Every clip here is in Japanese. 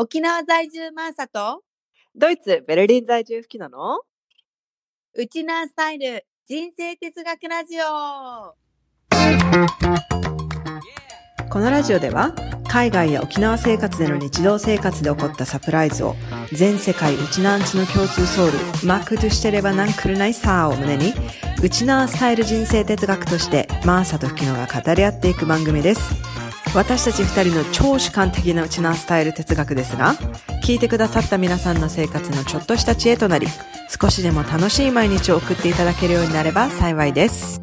沖縄在住マーサと？ドイツ、ベルリン在住吹きなの？ウチナースタイル人生哲学ラジオ。このラジオでは海外や沖縄生活での日常生活で起こったサプライズを全世界ウチナーンチの共通ソウルマックとしてればなんくるないさーを胸にウチナースタイル人生哲学としてマーサと吹きのが語り合っていく番組です私たち二人の超主観的なウチナースタイル哲学ですが聞いてくださった皆さんの生活のちょっとした知恵となり少しでも楽しい毎日を送っていただけるようになれば幸いです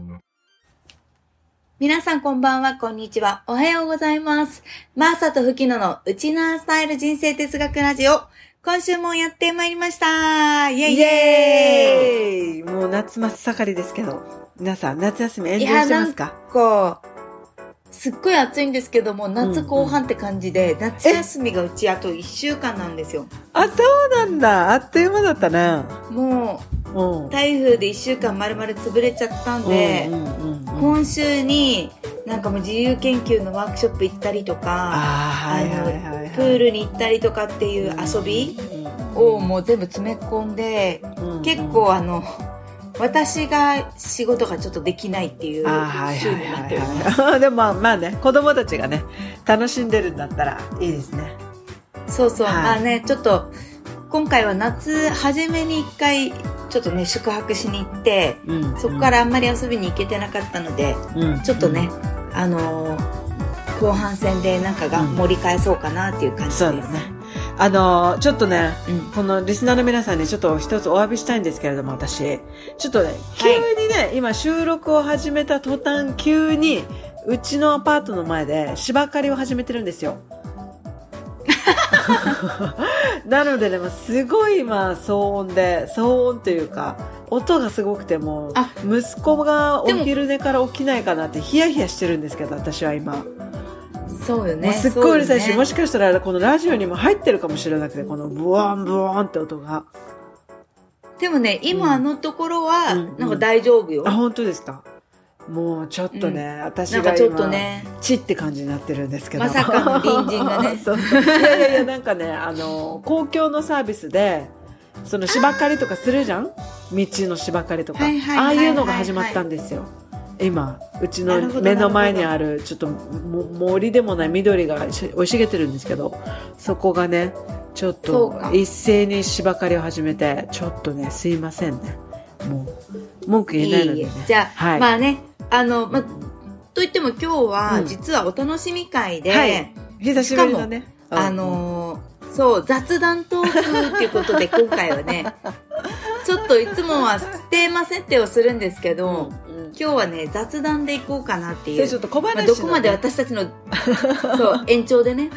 皆さんこんばんは、こんにちは。おはようございます。マーサとフキノのウチナースタイル人生哲学ラジオ。今週もやってまいりましたイェイイエーイもう夏真っ盛りですけど、皆さん夏休みエンジョイしてますか？こう、すっごい暑いんですけども、夏後半って感じで、夏休みがうちあと1週間なんですよ。あ、そうなんだ。あっという間だったね。もうんう、。台風で1週間丸々潰れちゃったんで、うんうんうんうん今週になんかもう自由研究のワークショップ行ったりとか、あーはいはいはいはい。プールに行ったりとかっていう遊びをもう全部詰め込んで、うん結構あの、私が仕事がちょっとできないっていう週はいになっております。はいはい。でもまあまあね、子供たちがね、楽しんでるんだったらいいですね。そうそう、はいまあね、ちょっと、今回は夏、初めに一回、ちょっとね、宿泊しに行って、うんそこからあんまり遊びに行けてなかったので、うんちょっとね、あのー後半戦でなんかがうん盛り返そうかなっていう感じです。ね。あのーちょっとね、うん。このリスナーの皆さんにちょっと一つお詫びしたいんですけれども、私。ちょっとね、急にね、今収録を始めた途端、急に、うちのアパートの前で芝刈りを始めてるんですよ。なのでね、すごい今、騒音で、騒音というか、音がすごくても息子がお昼寝から起きないかなってヒヤヒヤしてるんですけど、私は今。そうよね。すっごいうるさいし、ねもしかしたらこのラジオにも入ってるかもしれなくて、このブワンブワンって音が。でもね、今うんのところは、うんなんか大丈夫よ。あ、本当ですか？もうちょっとね、私が今、なんかちょっとね、チって感じになってるんですけど。まさかの隣人がね そうそういやいやいや、なんかね、あの、公共のサービスで、その芝刈りとかするじゃん？道の芝刈りとか。はいはいああはいはいいうのが始まったんですよ。今、うちの目の前にある、ちょっとも森でもない緑がし生い茂ってるんですけど、そこがね、ちょっと一斉に芝刈りを始めて、ちょっとね、すいませんね。もう、文句言えないのでね。じゃあ、はい。まあね、あの、まあ、といっても今日は、うん。実はお楽しみ会で、はい。久しぶりだね。あのーそう、雑談トークっていうことで今回はね、ちょっといつもはテーマ設定をするんですけうん、ど、うん今日はね、雑談でいこうかなっていうちょ。っと小話まあ、どこまで私たちの、そう、延長でね。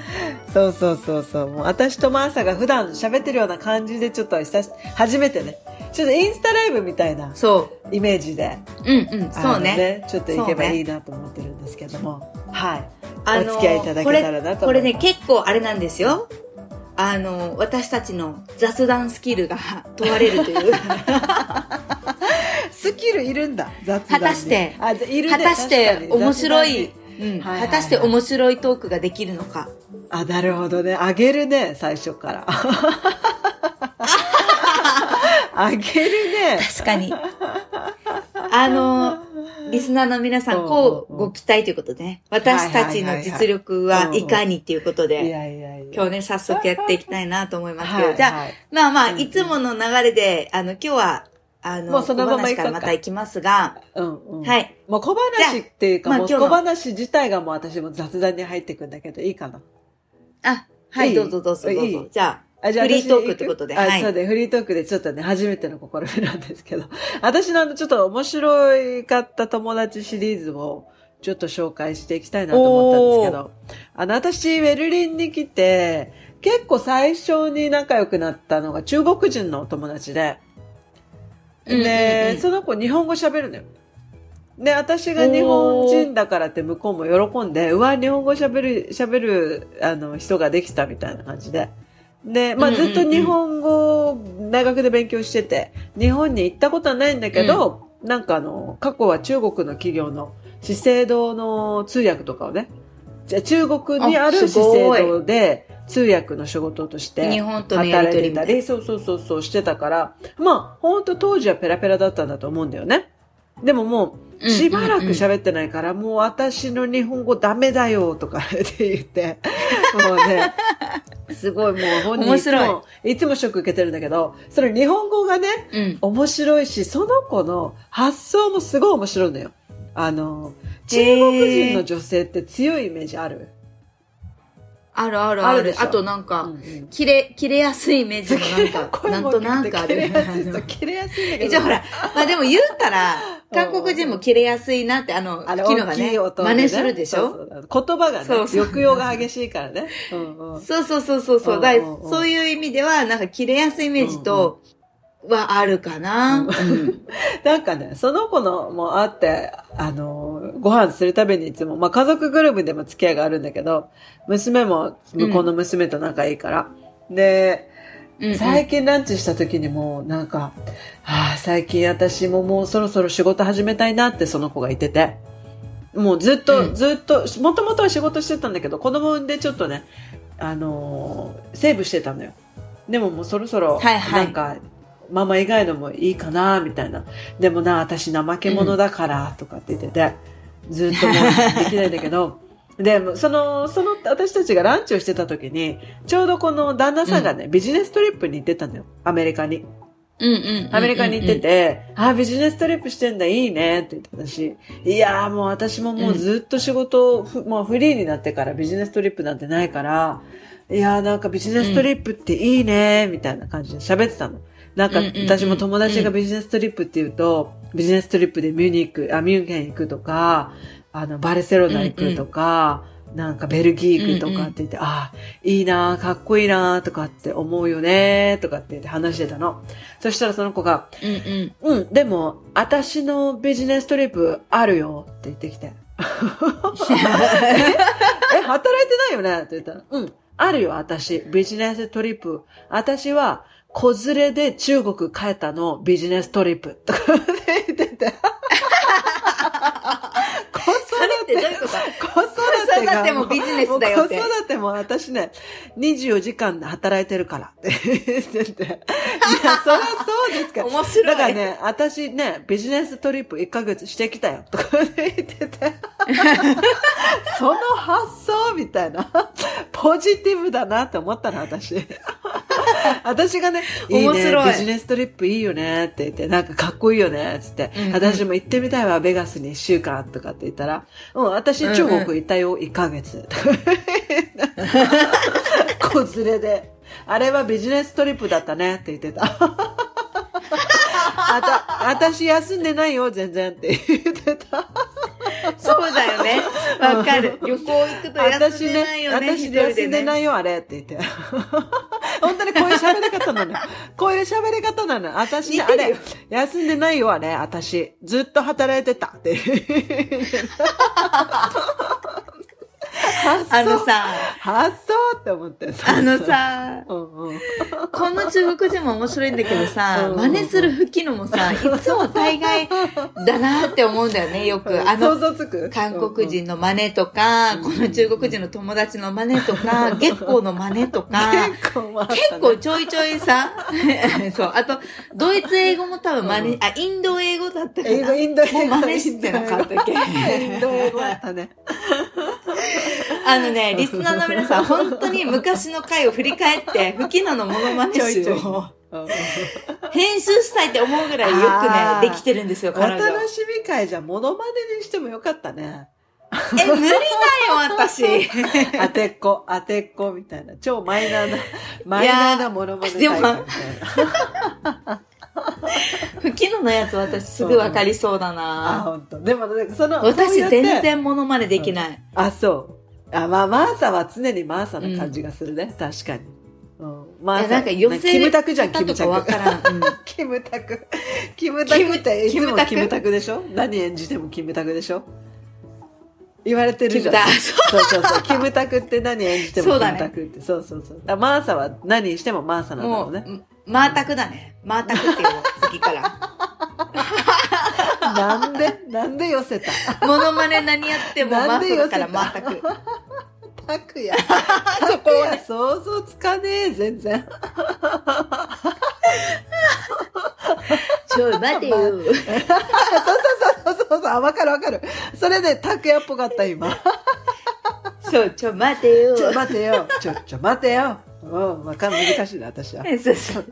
そうそうそうそう。もう私とマーサが普段喋ってるような感じでちょっと久し初めてね。ちょっとインスタライブみたいなそイメージで。う。うんうん、そうあのね。ちょっといけばいいなと思ってるんですけども。はい。あお付き合いいただけたらなとこれね、結構あれなんですよ。あの、私たちの雑談スキルが問われるという。スキルいるんだ。雑談に果たしてあ、いるね果たして面白い、うん、はいはいはい果たして面白いトークができるのか。にあ、なるほどね。あげるね、最初から。あげるね。確かに。あの、リスナーの皆さん、こうご期待ということでね。私たちの実力はいかにっていうこといで、やいやいや。今日ね、早速やっていきたいなと思いますけど、はいじゃあ、はいまあまあ、うんいつもの流れで、あの、今日は、あの、もうそのまま行こうか。からまた行きますが、うんうん。はい。もう小話っていうか、まあ今日の。話自体がもう私も雑談に入ってくんだけど、いいかな？あ、はいい、い？どうぞどうぞどういい？ぞ。じゃあ、じフリートークってことであ、はい。そうで、フリートークでちょっとね、初めての試みなんですけど、私のあの、ちょっと面白かった友達シリーズを、ちょっと紹介していきたいなと思ったんですけど、あの、私、ベルリンに来て、結構最初に仲良くなったのが中国人のお友達で、で、うんその子日本語喋るのよ。で、私が日本人だからって向こうも喜んで、うわ、日本語喋る、喋る、あの、人ができたみたいな感じで。で、まあうんうんうんずっと日本語を大学で勉強してて、日本に行ったことはないんだけど、なんかあの、過去は中国の企業の資生堂の通訳とかをね、中国にある資生堂で通訳の仕事として働いてたり、そうそうそうそうしてたから、まあ本当当時はペラペラだったんだと思うんだよね。でももう、しばらく喋ってないから、もう私の日本語ダメだよとか って言って、もうね、すごいもう本人いつ面白いも、いつもショック受けてるんだけど、それ日本語がね、うん。面白いし、その子の発想もすごい面白いのよ。あの、中国人の女性って強いイメージある、あるあるある。あるあとなんか、うんうん切れ、切れやすいイメージもなんか、なんとなんかある。切れやすい切れやすいんだけど。一応ほら、まあでも言うたら、韓国人も切れやすいなって、あの、あれ昨日がね大きい音、で真似するでしょ？そう言葉がね、そうそう抑揚が激しいからね。うんうんそうそうそうそうそう。そういう意味では、なんか切れやすいイメージと、はあるかな。うんなんかね、その子のもあって、あの、ご飯するたびにいつも、まあ家族ぐるみでも付き合いがあるんだけど、娘も向こうの娘と仲いいから。で、うんうん最近ランチした時にも、なんか、ああ、最近私ももうそろそろ仕事始めたいなってその子が言ってて。もうずっと、うんずっと、もともとは仕事してたんだけど、子供産んでちょっとね、あのーセーブしてたのよ。でももうそろそろ、はいはいなんか、ママ以外のもいいかな、みたいな。でもな、私怠け者だから、とかって言ってて、ずっともうできないんだけど、で、その、その、私たちがランチをしてた時に、ちょうどこの旦那さんがね、ビジネストリップに行ってたのよ。アメリカに。うんうん。アメリカに行ってて、あ、ビジネストリップしてんだ、いいね、って言ってたし、いやーもう私ももうずっと仕事、ふもうフリーになってからビジネストリップなんてないから、いやーなんかビジネストリップっていいね、みたいな感じで喋ってたの。なんかうんうんうん私も友達がビジネストリップって言うと、ビジネストリップでミューニック、あ、ミュンヘン行くとか、あの、バルセロナ行くとか、なんかベルギー行くとかって言って、ああ、いいなーかっこいいなーとかって思うよねーとかって言って話してたの。そしたらその子が、うんうん。うん、でも、私のビジネストリップあるよって言ってきて。え、働いてないよね？って言ったら、うん、あるよ、私。ビジネストリップ。私は、子連れで中国帰ったのビジネストリップ。とかって言ってて。子育てが子育てもビジネスだよ子育ても私ね、24時間で働いてるからって言ってて。いや、そりゃそうですか。面白い。だからね、私ね、ビジネストリップ1ヶ月してきたよ、とか言ってて。その発想みたいな。ポジティブだなって思ったの、私。私がね、いいね、面白いビジネストリップいいよねって言って、なんかかっこいいよねって言って、うんうん私も行ってみたいわ、ベガスに1週間とかって言ったら、うん、私中国行ったよ、1ヶ月。子連れで。あれはビジネストリップだったねって言ってた。あた、私休んでないよ、全然って言ってた。そうだよね。わかる。旅行行くと休んでないよね。。私ね、私休んでないいよ、あれって言って。本当にこういう喋り方なのよ。こういう喋り方なのよ。私ね、あれ、休んでないよ、あれ、私。ずっと働いてたって。あのさ、発想って思って。あの、さ、うんうん。この中国人も面白いんだけどさう、ん真似する吹きのもさ、いつも大概だなって思うんだよね、よく。あ想の、韓国人の真似とか、この中国人の友達の真似とか、月光の真似とか、結構ちょいちょいさ、そう、あと、ドイツ英語も多分真似、あ、インド英語だったか英語、な。インド英語。もう真似してなかったっけインド英語だったね。あのね、リスナーの皆さん、本当に昔の回を振り返って、吹き野のモノマネ集をうん 編集したいって思うぐらいよくね、できてるんですよ、お。楽しみ会じゃモノマネにしてもよかったね。え、無理だよ、私。当てっこ、当てっこみたいな。超マイナーな、マイナーなモノマネ大会みたいな。吹き野のやつ私すぐわかりそうだあ、な。本当。でもね、その、私全。然モノマネできない。あ、そう。あ、まあ、マーサは常にマーサな感じがするね。確かに。うん。マーサ。なんか寄せキムタクじゃん、キムタ方とかわク。からん。うんキムタク。キムタクっていつもキムタク？でしょ？何演じてもキムタクでしょ？言われてるじゃん。そうそうそう。キムタクって何演じてもキムタクって。そうそうそう。マーサは何してもマーサなんだろうね。マータクだね。マータクっていうの、次から。なんでなんで寄せた？モノマネ何やってもマータクからマータク。拓也。そこをね想像つかねえ、全然。ちょ、待てよ。そうそうそうそうそう、あ、わかるわかる。それで拓也っぽかった、今。そう、ちょ、待てよ。ちょ、待てよ。ちょ、ちょ、待てよ。うん、わかん難しいな、私は。そうそう。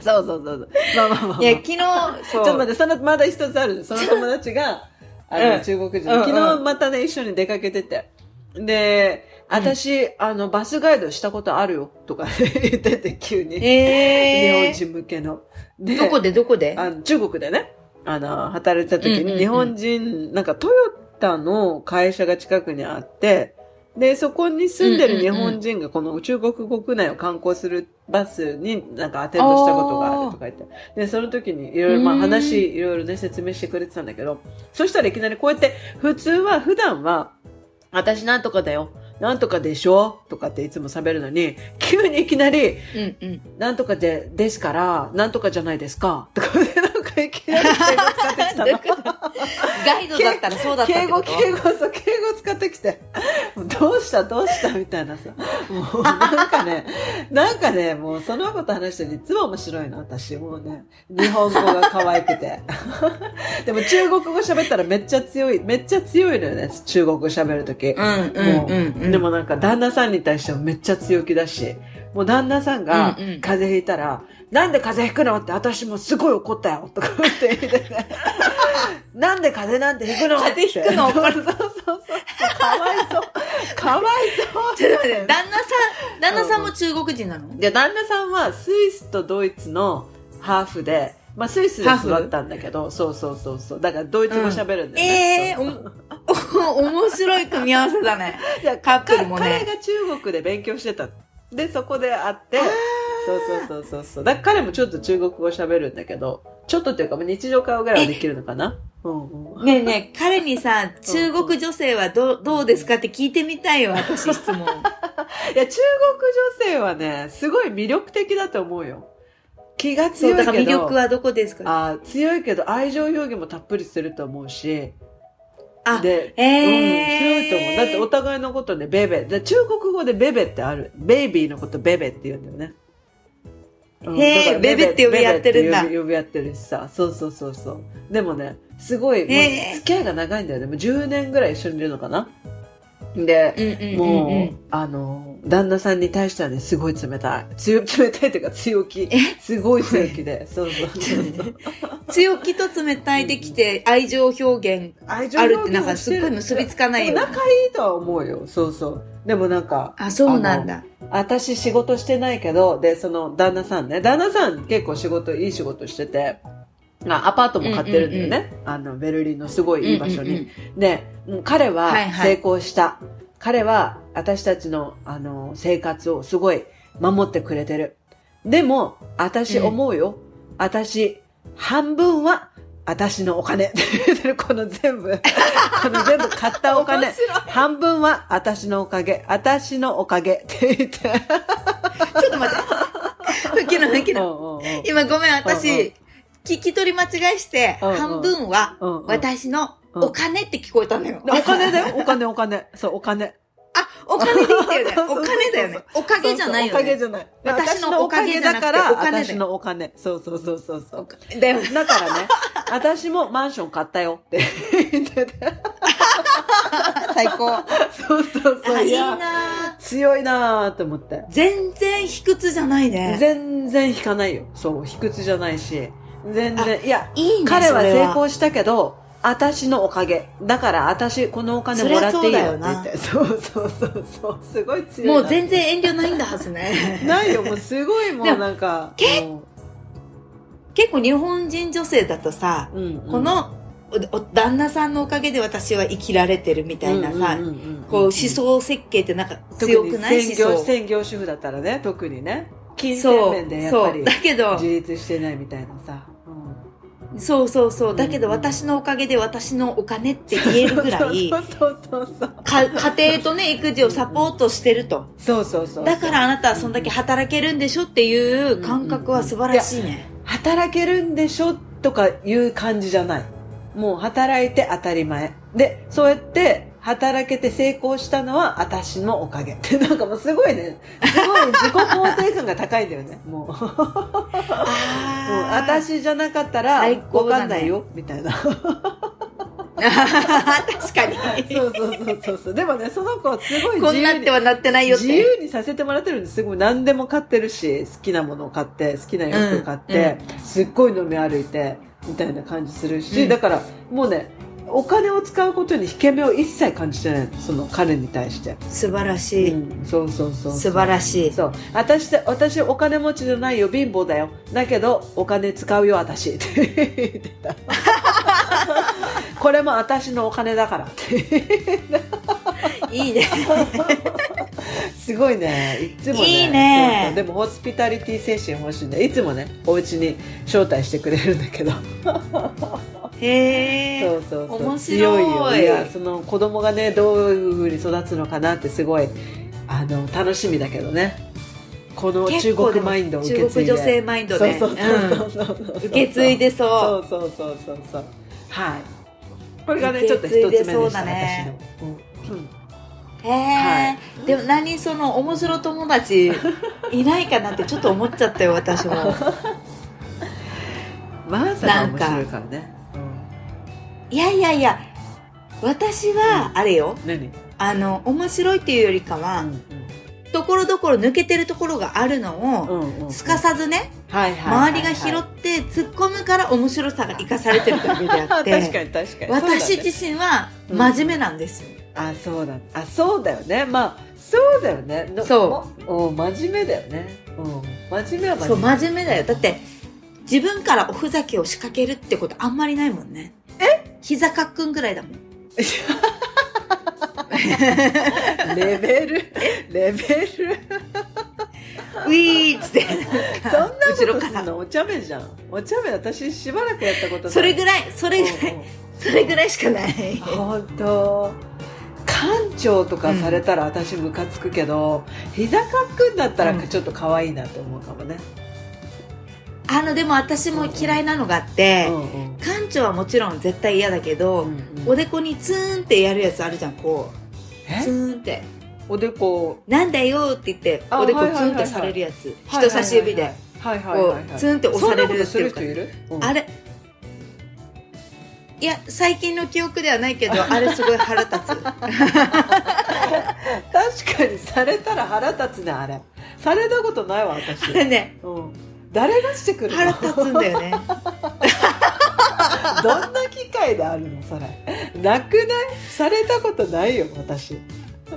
そうそうそうそう。まあまあまあまあ。いや、昨日。ちょっと待って、その、まだ一つある。その友達が、あの、うん中国人。うんうん昨日またね、一緒に出かけてて。で、私、あの、バスガイドしたことあるよ、とか 言ってて、急に。えー、日本人向けの。でどこで？どこで？あの中国でね、あの、働いてた時に、うんうんうん日本人、なんかトヨタの会社が近くにあって、で、そこに住んでる日本人がこの中国国内を観光するバスになんかアテンドしたことがあるとか言って。で、その時にいろいろまあうん話、いろいろね説明してくれてたんだけど、そしたらいきなりこうやって、普通は、普段は、私なんとかだよ。なんとかでしょ？とかっていつも喋るのに、急にいきなり、うんうん。なんとかで、ですから、なんとかじゃないですか？とかで、なんかいきなり敬語使ってきたの。ガイドだったらそうだった敬語、敬語、そう、敬語使ってきて。どうした、どうしたみたいなさ。もう、なんかね、なんかね、もうそのこと話してるいつも面白いの、私。もうね、日本語が可愛くて。でも中国語喋ったらめっちゃ強い、めっちゃ強いのよね、中国語喋るとき。うんうんうんうん。でもなんか旦那さんに対してもめっちゃ強気だし、もう旦那さんがうんうん風邪ひいたら、なんで風邪ひくのって私もすごい怒ったよとかって言ってて、なんで風邪なんてひくの風邪ひくのそうそうそうそう。かわいそう。かわいそう。ちょっと待って、旦那さん、旦那さんも中国人なの？で、旦那さんはスイスとドイツのハーフで、まあスイスで育ったんだけど、そうそうそうそう。だからドイツ語喋るんだよえね。えそうー、お、お 面白い組み合わせだね。いやカップルもねか彼が中国で勉強してた。で、そこで会って、そうそうそうそうそう。だから彼もちょっと中国語喋るんだけど、ちょっとっていうか、まあ日常会話ぐらいはできるのかな？うんうん。ねえねえ、彼にさ、中国女性はどう、どうですかって聞いてみたいよ、私質問。いや、中国女性はね、すごい魅力的だと思うよ。気が強いけど。だから魅力はどこですか？あー強いけど愛情表現もたっぷりすると思うし。あ、で、えーうん、強いと思う。だってお互いのことでベベ。で中国語でベベってある。ベイビーのことベベって言うんだよね。うんへーだからベベって呼び合ってるんだベベって呼び合ってるしさ。そうそうそうそう。でもね、すごい、もうへー付き合いが長いんだよね。もう10年ぐらい一緒にいるのかな。で、もう、うん。あの、旦那さんに対してはね、すごい冷たい。強、冷たいっていうか強気。すごい強気で。そうそうそう。強気と冷たいできて愛情表現愛情あるってなんかすっごい結びつかないよ仲いいとは思うよ。そうそう。でもなんか、あ、そうなんだ。私仕事してないけど、で、その旦那さんね、旦那さん結構仕事、いい仕事してて、あアパートも買ってるんだよね。あの、ベルリンのすごいいい場所に。うんうんうんで、もう彼ははいはい成功した。彼は私たちの、あの、生活をすごい守ってくれてる。でも、私思うよ。私、半分は私のお金。この全部、この全部買ったお金半分は私のおかげ。私のおかげって言って。ちょっと待って。吹きの吹きの。今ごめん、私、聞き取り間違いして、半分は私のお金って聞こえたのよ。お金だよ、お金お金。そう、お金。あ、お金でいいんだよね。お金だよね。おかげじゃないよそうそうおかげね。じゃない。私のおかげだから、私のお金。そうそうそうそうそう。だ。だからね、私もマンション買ったよって言ってて。最高。そうそうそう。あ、いいやな強いなーって思って。全然卑屈じゃないね。全然引かないよ。そう、卑屈じゃないし。全然、いや、いいね。彼は成功したけど、私のおかげ。だから私、このお金もらっていいよって言って。そうそうそうそう。すごい強いな。もう全然遠慮ないんだはずね。ないよ、もうすごいもうなんか。結構日本人女性だとさ、う、うんうんこ、の旦那さんのおかげで私は生きられてるみたいなさ、こう思想設計ってなんか強くない特に専業主婦だったらね、特にね。金銭面でやっぱりそう。だけど、自立してないみたいなさ。そうそうそう。んだけど私のおかげで私のお金って言えるぐらい、そうそうそうそう。か家庭とね、育児をサポートしてると。そうそうそう。だからあなたはそんだけ働けるんでしょっていう感覚は素晴らしいね。働けるんでしょとかいう感じじゃない。もう働いて当たり前。で、そうやって働けて成功したのは私のおかげって、なんかもうすごいね、すごい自己肯定感が高いんだよね、もう。もう私じゃなかったら、わかんないよ、みたいな。確かに。そうそうそうそうそう。でもね、その子はすごいこん自由になってはなってないよ。自由にさせてもらってるんです。すごい何でも買ってるし、好きなものを買って、好きな洋服買って、すっごい飲み歩いて、みたいな感じするし、うんだからもうね、お金を使うことに引け目を一切感じてないのその彼に対して。素晴らしい。うん、そうそうそう。素晴らしい。そう。私で、私お金持ちじゃないよ、貧乏だよ。だけど、お金使うよ、私。って言ってた。これも私のお金だからって。いいね。すごいね。いつもね。いいねでも、ホスピタリティ精神欲しいんで、いつもね、お家に招待してくれるんだけど。へえ。そうそうそう。面白い強いよ。いや、その子供がね、どういう風に育つのかなってすごい、あの、楽しみだけどね。この中国マインドを受け継いで。中国女性マインドで。受け継いでそそうそうそうそうそうはいこれがねちょっと一つ目ででしたそうだね私の、うんうんう。へえ。でも何その面白友達 いないかなってちょっと思っちゃったよ、私も。マーサが面白いからね、いやいやいや、私は、あれよ。うん、何、あの、面白いっていうよりかは、うんところどころ抜けてるところがあるのを、うんうんうん、すかさずね、はいはい周りが拾って突っ込むから面白さが生かされてるだけであっ 確かて、に確かに。私ね。自身は真面目なんですよ。あそうだ。あそうだよね。まあそうだよね。のそう。もうん真面目だよね。うん。真面目は真面目。そう、真面目だよ。だって、自分からおふざけを仕掛けるってことあんまりないもんね。え？膝かっくんぐらいだもん。レベルレベルウィーっつって。そんな後ろから。ことすんの？お茶目じゃん。お茶目私しばらくやったことない。それぐらい、それぐらい、うんうん。それぐらいしかない。本当。館長とかされたら私ムカつくけど、膝かっくんだったらうん。ちょっと可愛いなと思うかもね、あの、でも私も嫌いなのがあって、うんうん。館長はもちろん絶対嫌だけど、うんうん。おでこにツーンってやるやつあるじゃん、こう。ツえーンって。おでこなんだよって言って、あおでこツーンってされるやつ。人差し指で。はいはいはいはいこうツンって押されるそんなことする人いる、うん。あれ。いや、最近の記憶ではないけど、あれすごい腹立つ。確かにされたら腹立つねあれ。されたことないわあ私、れね、うん、誰がしてくるの？腹立つんだよね。どんな機会であるのそれ。なくない？されたことないよ私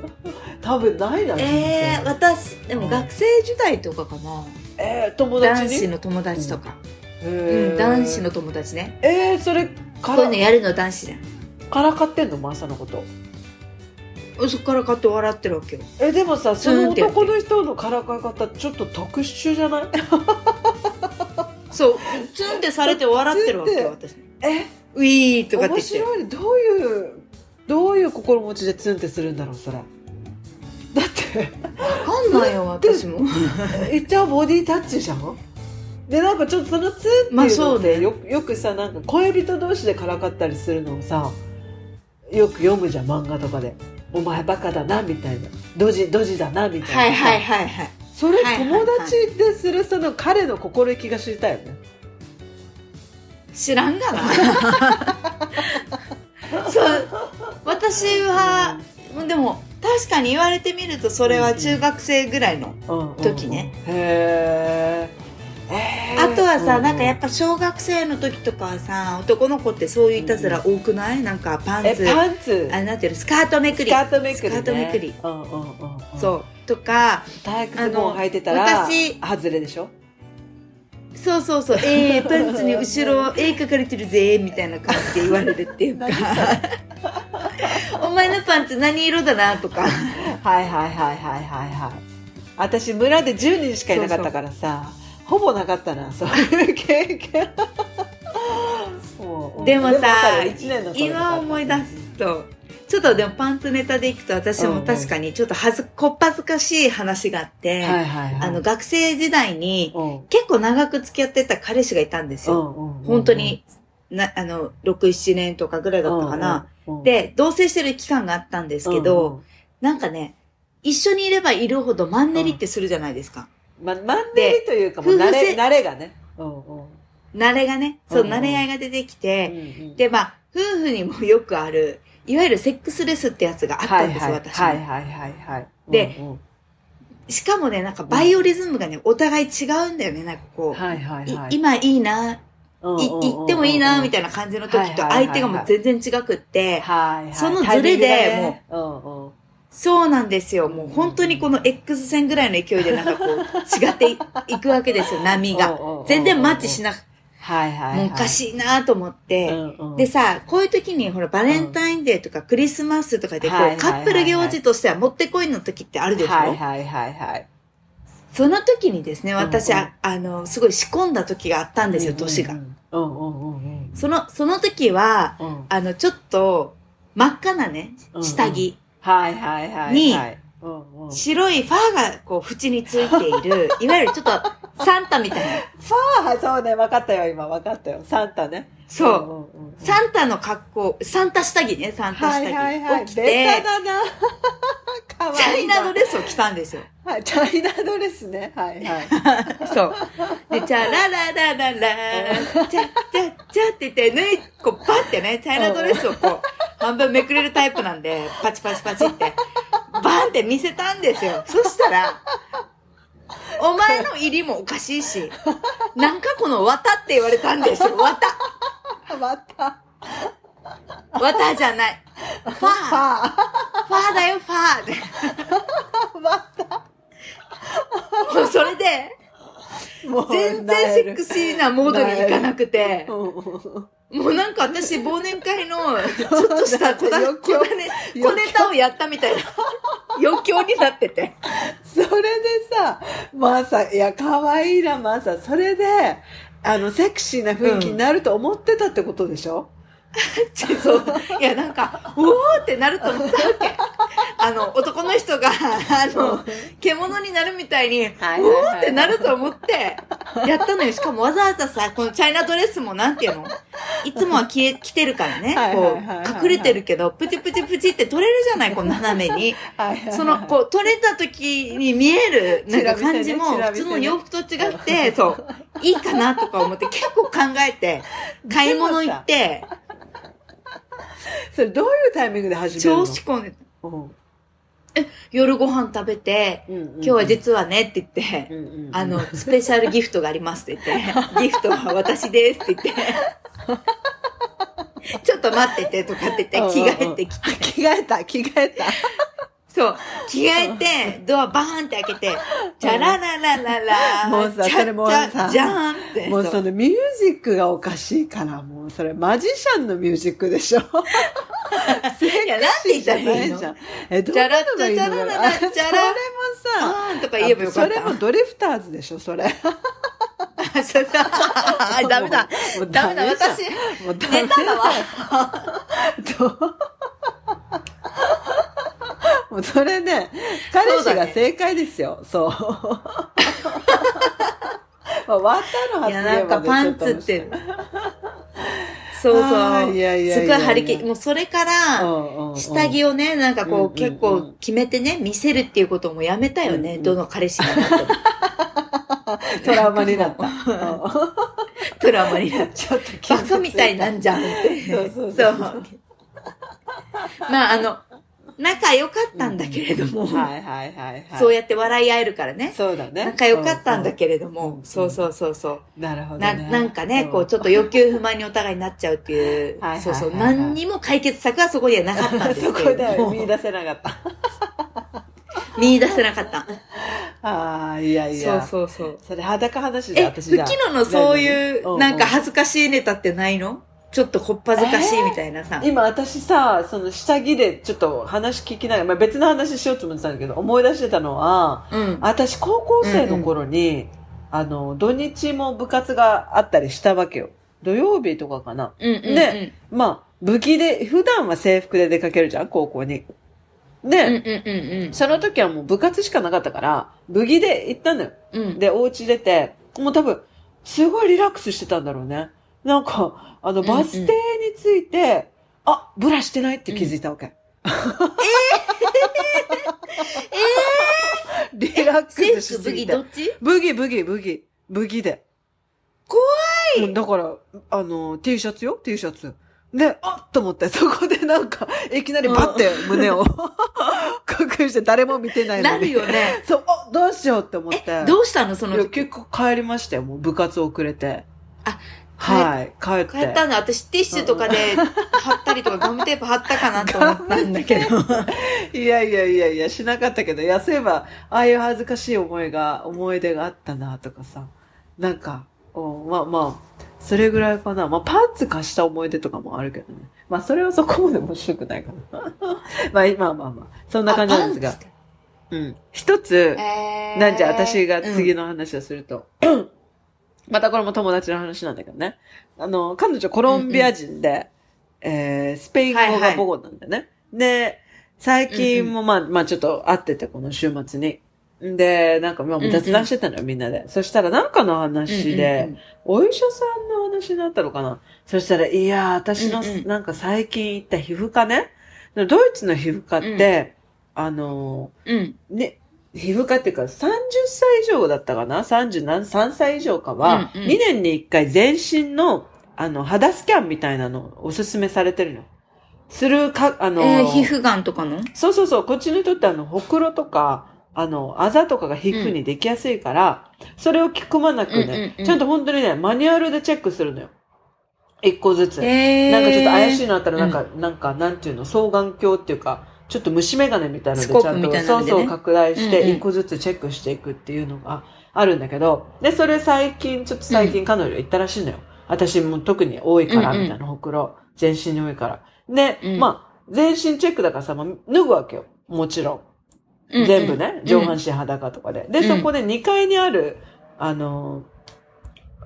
多分ないなえー、人生私、でも学生時代とかかな。えー、友達に？男子の友達とか。うん、男子の友達ね。えー、それから？こういうのやるの男子じゃん。からかってんの？マサのことそっから買って笑ってるわけよ。えでもさその男の人のからかい方ちょっと特殊じゃない？そう、ツンってされて笑ってるわけよ、私。え？ウィーとかって面。白いねどういうどういう心持ちでツンってするんだろうそれ。だってわかんないよ、私も。一応ボディタッチじゃん？でなんかちょっとそのツンっていうまあのってよ,、よくさなんか恋人同士でからかったりするのをさよく読むじゃん漫画とかで「お前バカだな」みたいな「ドジドジだな」みたいなさ。はいはいはいはい。それ友達でするその彼の心意気が知りたいよね。知らんがな。そう、私は、でも、確かに言われてみると、それは中学生ぐらいの。うん。うんうん。時ねへー。えー。あとはさ、うん。なんかやっぱ小学生の時とかはさ、男の子ってそういういたずら多くない？なんかパンえツ、パンツ？あなんていうの、スカートめくり。スカートめくり、ね、スカートめくり。うんうんうんうん。そう。とか、体育ズボン履いてたらあの私外れでしょ？そうそうそう、えー、パンツに後ろ絵描かれてるぜ、みたいな感じで言われるっていうか。お前のパンツ何色だなとか。はいはいはいはいはいはい。私村で10人しかいなかったからさ。ほぼなかったなそういう経験。でもさ今思い出すと、ちょっとでもパンツネタでいくと私も確かにちょっとはず、こっぱずかしい話があって、はいはいはい。あの学生時代にうん。結構長く付き合ってた彼氏がいたんですよ。本当に、な、あの、6、7年とかぐらいだったかな。で、同棲してる期間があったんですけど、なんかね、一緒にいればいるほどマンネリってするじゃないですか。ま、マンネリというか、もう慣れ、慣れがね。慣れがね、そう、慣れ合いが出てきて、で、まあ、夫婦にもよくある、いわゆるセックスレスってやつがあったんですよ、私も。はいはいはいはいはい。でうんうんしかもね、なんかバイオリズムがね、お互い違うんだよね、なんかこう。はいはいはい。い今いいな、い行ってもいいな、みたいいな感じの時とはいはいはいはい相手がもう全然違くって、はいはい。そのズレでもう。そうなんですよ。もう本当にこの X 線ぐらいの勢いでなんかこう、違っていいくわけですよ、波が。全然マッチしなくはいはいはい。もうおかしいなと思って、うんうんでさ、こういう時に、ほら、バレンタインデーとかクリスマスとかで、こう、カップル行事としてはもってこいの時ってあるでしょ、はいはいはいはい。その時にですね、うんうん私は、あの、すごい仕込んだ時があったんですよ、年が。うんうんうんうんその、その時は、うん。うんあの、ちょっと、真っ赤なねうんう、ん下着、はいはいはい。に。白いファーが、こう、縁についている、いわゆるちょっと、サンタみたいな。ああ、そうね、分かったよ、今、分かったよ。サンタね。そう。んんうんサンタの格好、サンタ下着ね、サンタはい下はいはい。着ベタて、だな。かわいいな。チャイナドレスを着たんですよ。はい、チャイナドレスね。はいはい。そう。で、チャラララララ、チャチャチャって言って、縫い、こう、パってね、チャイナドレスをこう、半分めくれるタイプなんで、パチパチパチって、バンって見せたんですよ。そしたら、お前の入りもおかしいし、なんかこの綿って言われたんですよ。綿。また。綿じゃない。ファー。フはァーだよ、ファーで。あ、また。もうそれで、全然セックシーなモードにいかなくて、うんうんもうなんか私忘年会のちょっとした小だ 余興小ね小ネタをやったみたいな。余興になってて。それでさ、まあさ、いや、可愛いな、まあさ、それで、あの、セクシーな雰囲気になると思ってたってことでしょ、そう。いやなんか、うおーってなると思ったわけ。あの、男の人が、あの、獣になるみたいに、うはいはいはい。おーってなると思って、やったのよ。しかもわざわざさ、このチャイナドレスもなんていうの？いつもは着え着てるからね。はい、こう隠れてるけど、プチプチプチって取れるじゃない、この斜めに。その、こう、取れた時に見える、なんか感じも、普通の洋服と違って、そう、いいかなとか思って、結構考えて、買い物行って、それどういうタイミングで始めるの？超仕込んで、うん夜ご飯食べて、うんうんうん。今日は実はねって言って、うんうんうん。あの、スペシャルギフトがありますって言って、ギフトは私ですって言って、ちょっと待っててとかって言って、着替えてきて、着替えた、着替えた。そう、着替えて、ドアバーンって開けて、チャラララララ、もうさそれもうさじゃーんって。もうそのミュージックがおかしいから、もうそれマジシャンのミュージックでしょ。いや、なんて言ったらいいのじゃん。え、どういうのがいいのかなチャラチャラララチャラそれもさ、あとか言えばよかった。それもドリフターズでしょ、それ。そうダメだ。ダメだ、私。もうダメ寝ただわ。もうそれね、彼氏が正解ですよ。そう。まあ、ワッタのいや、発なんかパンツって、そうそう。いやいやすごい張り切り、もうそれから、下着をね、なんかこう、結構決めてね、見せるっていうこともやめたよね。どの彼氏も。トラウマになった。トラウマになっちょっとバカみたいなんじゃんって。そうそうそうまあ、あの、仲良かったんだけれども、はいはいはいはい。そうやって笑い合えるからね。そうだね。仲良かったんだけれどもん、そうそうそうそう。なるほどなね。なんかね、こう、ちょっとよ欲求不満にお互いになっちゃうっていうそうそう、はい何にも解決策はそこにはなかったんですそけこで見出せなかった。見出せなかった。ああ、いやいそうや。そうそう。それ裸話でえ、私じゃ吹野のそういう、何なんか恥ずかしいネタってないの？ちょっとこっぱずかしいみたいなさ。今私さ、その下着でちょっと話聞きながら、まあ、別の話しようと思ってたんだけど、思い出してたのは、うん。私高校生の頃に、あの、土日も部活があったりしたわけよ。土曜日とかかな。うんうんうん。でまあ、武器で、普段は制服で出かけるじゃん、高校に。で、うんうんうんうん。その時はもう部活しかなかったから、武器で行ったのよ。うん。で、お家出て、もう多分、すごいリラックスしてたんだろうね。なんか、あの、うんバス停に着いて、あ、ブラしてないって気づいたわけ。えー、リラックスしすぎてギどっち？ブギブギブギ、ブギで。怖いだから、あの、T シャツよ ?T シャツ。で、あっと思って、そこでなんか、いきなりバッて胸を 隠して誰も見てないのに。なるよね。そう、あ、どうしようって思って。どうしたの？その時。結構帰りましたよ、もう部活遅れて。あ、はい、帰って。帰ったんだ。私ティッシュとかで貼ったりとかガムテープ貼ったかなと思ったんだけど。いやいやいやいや、しなかったけど、いや、そういえば、ああいう恥ずかしい思いが、思い出があったな、とかさ。なんか、おまあまあ、それぐらいかな。まあ、パンツ貸した思い出とかもあるけどね。まあ、それはそこまで面白くないかな。まあ、まあまあまあ、そんな感じなんですがうん。一つ、えーなんじゃ私が次の。の話をすると、またこれも友達の話なんだけどね。あの、彼女コロンビア人で、えー、スペイン語が母語なんだよね。で、最近もまあ、まあちょっと会ってて、この週末に。で、なんかまあ雑談してたのよ、みんなで。そしたらなんかの話で、お医者さんの話になったのかなそしたら、いやー、私の、うんうんなんか最近行った皮膚科ね。ドイツの皮膚科って、あのね、皮膚科っていうか30歳以上だったかな ?30 何、3歳以上かは、うんうん2年に1回全身の、あの、肌スキャンみたいなのおすすめされてるの。するか、あのーえー、皮膚がんとかの？そうそうそう、こっちにとってあの、ほくろとか、あの、あざとかが皮膚にできやすいから、それをくまなくね、うんうんうんちゃんと本当にね、マニュアルでチェックするのよ。一個ずつ。えー、なんかちょっと怪しいい。のあったら、なんか、なんか、なんていうの、双眼鏡っていうか、ちょっと虫眼鏡みたいなので、ちゃんと、スコープみたいなそうそう拡大して、うんうん一個ずつチェックしていくっていうのがあるんだけど、で、それ最近、ちょっと最近彼女言ったらしいのよ。私も特に多いから、うんうんみたいな、ほくろ。全身に多いから。で、うんまあ、全身チェックだからさ、まあ脱ぐわけよ。もちろん。全部ね、上半身裸とかで。で、うんそこで2階にある、あの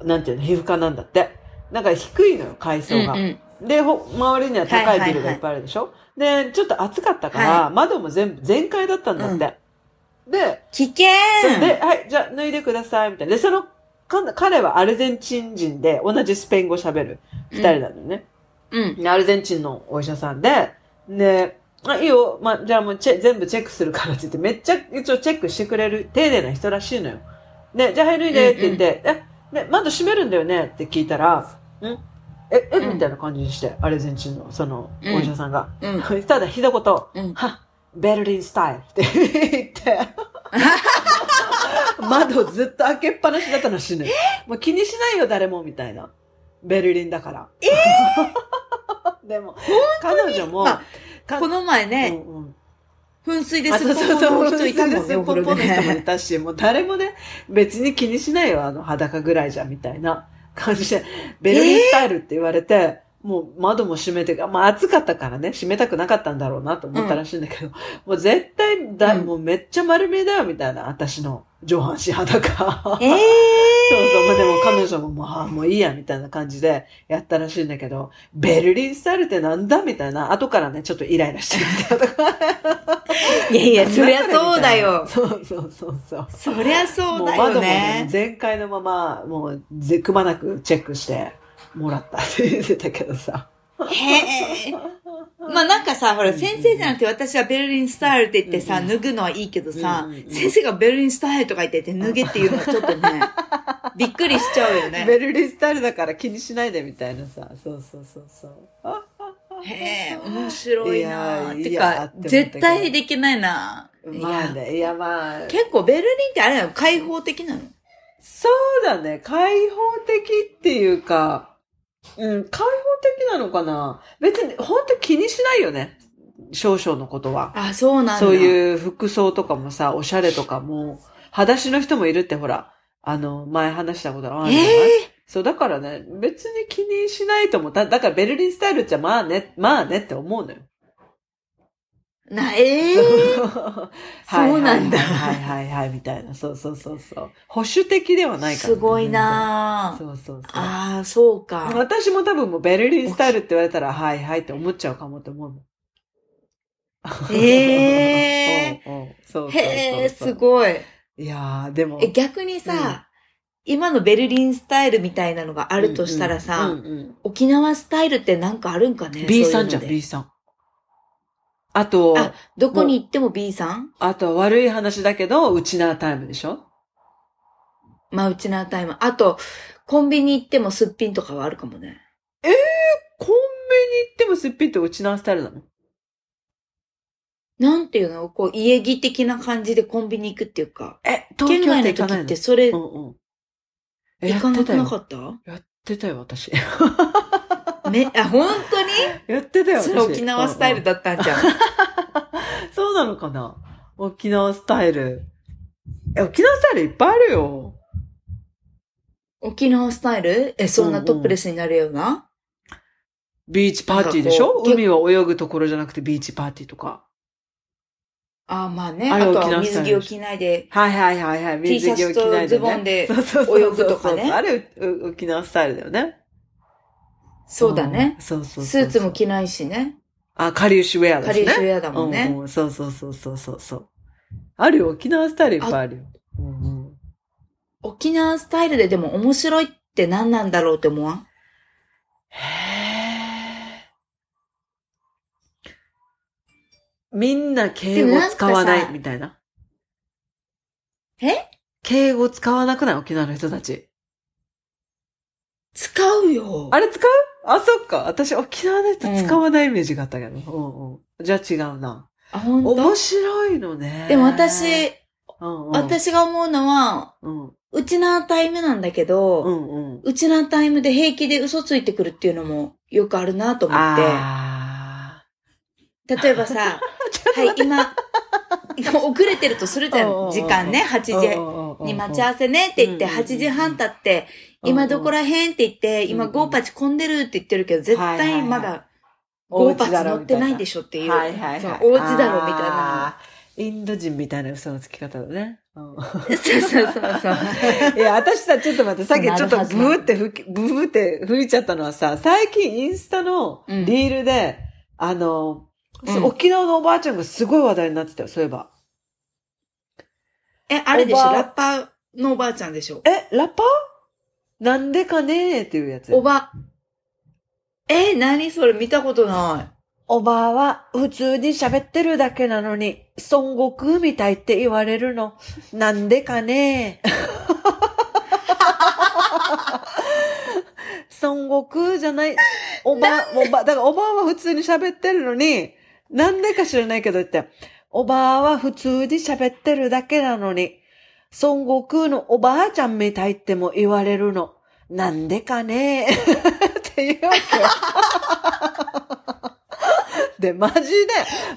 ー、なんていうの、皮膚科なんだって。なんか低いのよ、階層が。うんうんで、ほ周りには高いビルがいっぱいあるでしょ、で、ちょっと暑かったから、窓も全部全開だったんだって。で、危険で、はい、じゃあ脱いでください、みたいな。で、その、か彼はアルゼンチン人で、同じスペイン語喋る二人なのよね。うん。でアルゼンチンのお医者さんで、で、あ、いいよ。まあ、じゃあもうチェ全部チェックするからって言って、めっちゃ一応チェックしてくれる丁寧な人らしいのよ。で、じゃあはい、脱いでって言って、え、ね、窓閉めるんだよね？って聞いたら、ん？え、え、うんみたいな感じにして、アルゼンチンのそのうんお医者さんが。うん。ただ、一言、うん。は、ベルリンスタイルって言って、窓ずっと開けっぱなしだったのよ。もう気にしないよ、誰も、みたいな。ベルリンだから。え？でも、彼女も、この前うね、んうん噴水であすっぽそうそうそう、ぽの人いたもんね、お風呂でポッポの人もいね。たし、もう誰もね、別に気にしないよ、あの裸ぐらいじゃ、みたいな感じで、ベルリンスタイルって言われて、もう窓も閉めて、まあ暑かったからね、閉めたくなかったんだろうなと思ったらしいんだけど、もう絶対だ、うん。もうめっちゃ丸見えだよ、みたいな、私の上半身裸。ええ そうそう。まあでも彼女ももう、ああもういいや、みたいな感じでやったらしいんだけど、ベルリンスタイルってなんだ？みたいな、後からね、ちょっとイライラしてきたとか。いやいや、そりゃそうだよ。そうそうそうそう。そりゃそうだよもう窓もねね、。全開のまま、もう、ぜくまなくチェックしてもらったって言ってたけどさ。へえ。まあなんかさ、ほら、先生じゃなくて私はベルリンスタイルって言ってさ、うん脱ぐのはいいけどさ先生がベルリンスタイルとか言ってて脱げっていうのはちょっとね、びっくりしちゃうよね。ベルリンスタイルだから気にしないでみたいなさ。そうそうそうそう。へえ、面白いないてやいやか、絶対できないな。まあね、いやまあ。結構ベルリンってあれなの？開放的なの？そうだね。開放的っていうか、うん、開放的なのかな？別に、本当気にしないよね。少々のことは。あ、そうなんだ。そうう。いう服装とかもさ、おしゃれとかも、裸足の人もいるってほら、あの、前話したことあるえじゃない、えそう、だからね、別に気にしないと思う。だだからベルリンスタイルっちゃまあね、まあねって思うのよ。な、ええ はいそうなんだはいはいはいはい、みたいな。そうそうそうそう。保守的ではないから、すごいなそうそうそう。ああ、そうか。私も多分もうベルリンスタイルって言われたら、はいはいって思っちゃうかもって思うえ。うんうんそうそうそうそうへえ、すごい。いやー、でも。え、逆にさ、今のベルリンスタイルみたいなのがあるとしたらさ、うんうん沖縄スタイルってなんかあるんかね？B さんじゃん、B さん。あと、あ、どこに行っても B さん？あと悪い話だけど、ウチナータイムでしょ？まあ、うちなタイム。あと、コンビニ行ってもすっぴんとかはあるかもね。コンビニ行ってもすっぴんってウチナースタイルなの？なんていうの？こう、家着的な感じでコンビニ行くっていうか。え、東京っ県外のて行かないの？時ってそれ、うんうん。え行かなくなかった？やってたよ、私。め、あ、本当に？やってたよ、私。それ沖縄スタイルだったんじゃん。そうなのかな？沖縄スタイル。え、沖縄スタイルいっぱいあるよ。沖縄スタイル？え、そんなトップレスになるような、ビーチパーティーでしょ？海は泳ぐところじゃなくてビーチパーティーとか。あまあね。あとは水着を着ないで、はいはいはいはい。T シャツ水着を着ないで、ね。とズボンでそうそうそうそう泳ぐとかねあれ、う沖縄スタイルだよね。そうだねん。。そうそうそうスーツも着ないしね。あ、カリウシウェアだしね。カリウシウェアだもんね。うんうん、そうそうそうそうそうそう。あるよ、沖縄スタイルいっぱいあるよ。うんうん、沖縄スタイルででも面白いって何なんだろうって思わん？へーみんな敬語使わないみたいな？え？敬語使わなくない？沖縄の人たち。使うよ。あれ使う？あ、そっか。私沖縄の人使わないイメージがあったけど。うんうん、じゃあ違うな。あ、本面当白いのね。でも私、うんうん、私が思うのは、うん、うちなタイムなんだけど、うんうん。うちなタイムで平気で嘘ついてくるっていうのもよくあるなと思って。あ例えばさ、はい、今、今遅れてるとするじゃうん。時間ね、8ー時に待ち合わせねって言って、うんうんうん8時半経って、今どこら辺って言って、今うんうんゴーパチ混んでるって言ってるけど、絶対まだゴーパチ乗ってないでしょっていう。はいはいそうはい。お家だろみたいな。インド人みたいな嘘のつき方だね。そうそうそうそう。いや、私さ、ちょっと待って、さっきちょっとブーって吹き、ブーって吹いちゃったのはさ、最近インスタのうんリールで、あの、うん沖縄のおばあちゃんがすごい話題になってたよ、そういえば。え、あれでしょ？ラッパーのおばあちゃんでしょ？え、ラッパー？なんでかねーっていうやつ。おば、え、何それ見たことない。おばあは普通に喋ってるだけなのに、孫悟空みたいって言われるの。なんでかね孫悟空じゃない。おばあ、おば、だからおばあは普通に喋ってるのに、なんでか知らないけど言って、おばあは普通に喋ってるだけなのに、孫悟空のおばあちゃんみたいっても言われるの。なんでかね？っていうわけよ。で、マジで、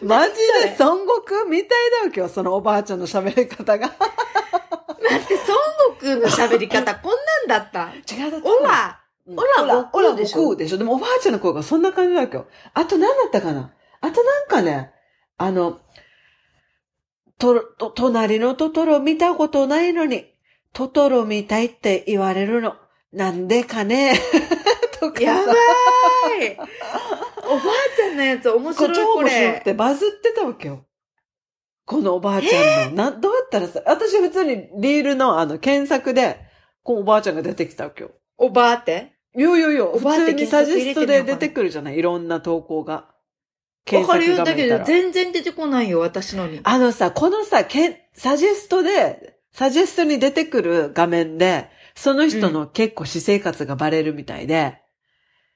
マジで孫悟空みたいだわけよ、そのおばあちゃんの喋り方が。待って、孫悟空の喋り方 こんなんだった？違うだったオラオラオラ悟空でしょでもおばあちゃんの声がそんな感じだわけよ。あと何だったかな？あとなんかね、あの、と、と、隣のトトロ見たことないのに、トトロみたいって言われるの。なんでかね？とかさ。やばい。おばあちゃんのやつ面こ白いこれ超面白くれ。てバズってたわけよ。このおばあちゃんの。な、どうやったらさ、私普通にリールのあの検索で、このおばあちゃんが出てきたわけよ。おばあって？いやいやいや、普おばあって通にサジストで出てくるじゃない？いろんな投稿が。わ検かるよ。索画面からだけど全然出てこないよ、私のに。あのさ、このさ、けんサジェストで、サジェストに出てくる画面で、その人の結構私生活がバレるみたいで。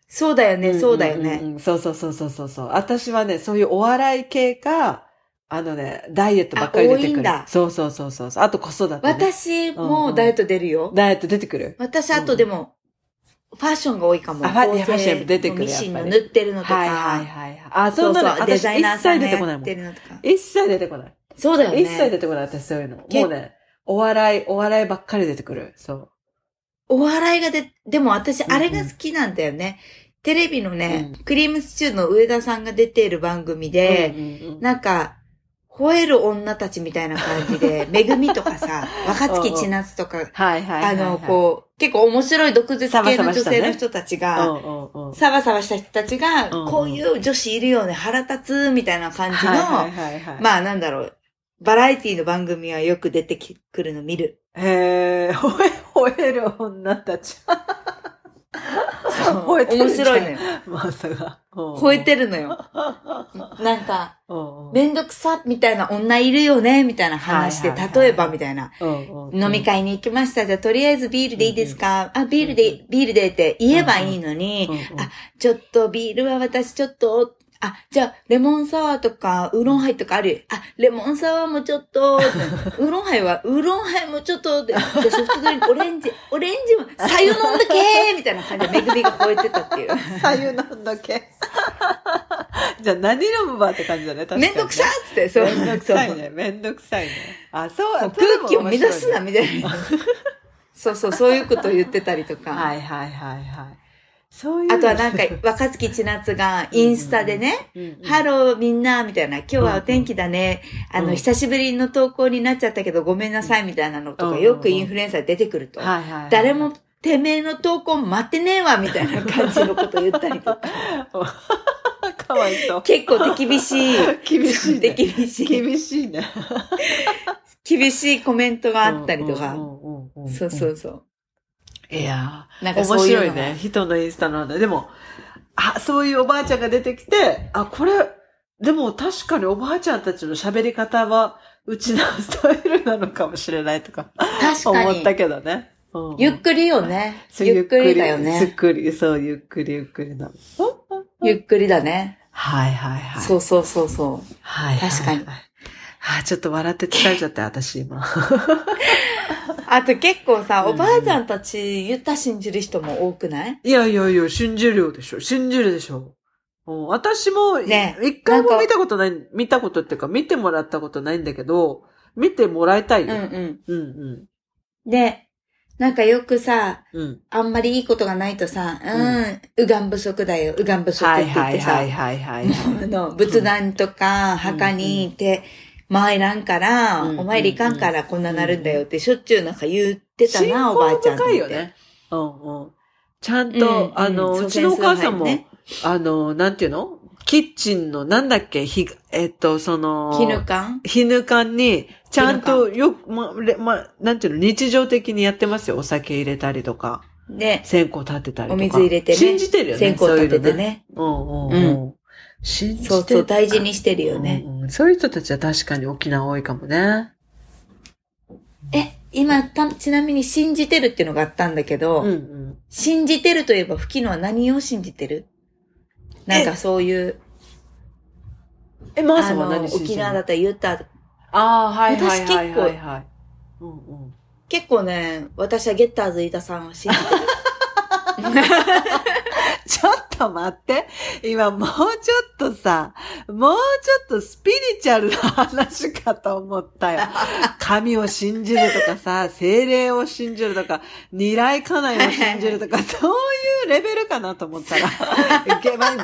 そうだよね、そうだよんんね。んんそうそうそうそうそうそう。私はね、そういうお笑い系か、あのね、ダイエットばっかり出てくる。あ多いんだそうそうそうそうそう。あと子育て、ね。私もダイエット出るよ。ダイエット出てくる。私、あとでも、ファッションが多いかも。あファッション出てくるミシンの塗ってるのとか。はいはいはいはい。あ、そそううなの。そう、デザイナー私さんが一切出てこないもんやって。るのとか。一切出てこない。そうだよね。一切出てこない、私そういうの。けもうね、お笑い、お笑いばっかり出てくる。そう。お笑いがで、でも私、うんあれが好きなんだよね。テレビのね、うクリームシチューの上田さんが出ている番組で、なんか、吠える女たちみたいな感じで、めぐみとかさ、若月千夏とか。あの、こう、結構面白い毒舌系の女性の人たちうが。サバサバした人たちが、こういう女子いるよね、腹立つ、みたいな感じの。まあなんだろう、バラエティの番組はよく出てくるの見る。へ え、吠える女たち。吠えてる面白い？のよ。まさが。吠えてるのよ。なんか、るめんどくさみたいな女いるよねみたいな話で、例えばみたいな。飲み会に行きました。じゃあ、とりあえずビールでいいですか、あ、ビールで、ビールでって言えばいいのに、あ、ちょっとビールは私ちょっと、あ、じゃあ、レモンサワーとか、ウーロンハイとかある。あ、レモンサワーもちょっと、ウーロンハイは、ウーロンハイもちょっと、でじゃあソフトドリンク、オレンジ、オレンジも、さゆ飲んだけーみたいな感じで、めぐみが吠えてたっていう。さゆなんだっけじゃあ何飲むばって感じだね。確かにねめんどくさっつって、そう。めんどくさいね。めんどくさいね。あ、そう、空気を乱すな、みたいな。そうそう、そういうことを言ってたりとか。はいはいはいはい。そういう。あとはなんか、若月千夏がインスタでね、ハローみんな、みたいな、今日はお天気だね。あの、うん久しぶりの投稿になっちゃったけど、ごめんなさい、みたいなのとか、うんよくインフルエンサーで出てくると。誰も、てめえの投稿待ってねえわ、みたいな感じのことを言ったりとか。かわいそう。結構手厳しい。厳しい、手ね。厳しい。厳しいね。厳しいコメントがあったりとか。そうそうそう。いやーなんか面白いね。人のインスタなんだ。でも、あ、そういうおばあちゃんが出てきて、あ、これ、でも確かにおばあちゃんたちの喋り方は、うちのスタイルなのかもしれないとか、確かに。思ったけどね。うんうんゆっくりよね。ゆっくりだよゆっね。くり、そう、ゆっくりゆっくりなの。ゆっくりだね。はいはいはい。そうそうそうそう。はいはいはい。確かにあ、ちょっと笑って疲れちゃって、私今。あと結構さ、うんおばあちゃんたち、ユタ信じる人も多くない？いやいやいや、信じるよでしょ。信じるでしょ。うん私も、ね一回も見たことない、見たことっていうか、見てもらったことないんだけど、見てもらいたいよ。うんうん。うんで、なんかよくさ、うん。うん。あんまりいいことがないとさ、うん、うがん不足だよ、うがん不足って言ってさ、はいはいはい。あの、仏壇とか墓に行って、参らんから、うんお参りいかんからこんななるんだよってしょっちゅうなんか言ってた信な、おばあちゃんって深いよね。うんうん。ちゃんうんと、あの、うんうちのお母さんも、ねあの、なんていうの？キッチンの、なんだっけ、ひ、えっと、その、絹館ひぬ缶に、ちゃんとよく、ま、れま、なんていうの、日常的にやってますよ。お酒入れたりとか、で、線香立てたりとか。お水入れてね。信じてるよね。線香立ててそういうの。ね。うんうんううん。信じてそうそう、大事にしてるよね。うんうんそういう人たちは確かに沖縄多いかもね。え、今、た、ちなみに信じてるっていうのがあったんだけど、うんうん。信じてるといえば、吹きのは何を信じてる？なんかそういう、え、マーあさんはの、何信じてる沖縄だったら言った、ああ、はいはい私結構はいはいはい。うんうん。結構ね、私はゲッターズ飯田さんを信じてる。ちょっと待って。今もうちょっとさ、もうちょっとスピリチュアルな話かと思ったよ。神を信じるとかさ、精霊を信じるとか、二来家内を信じるとか、そういうレベルかなと思ったら。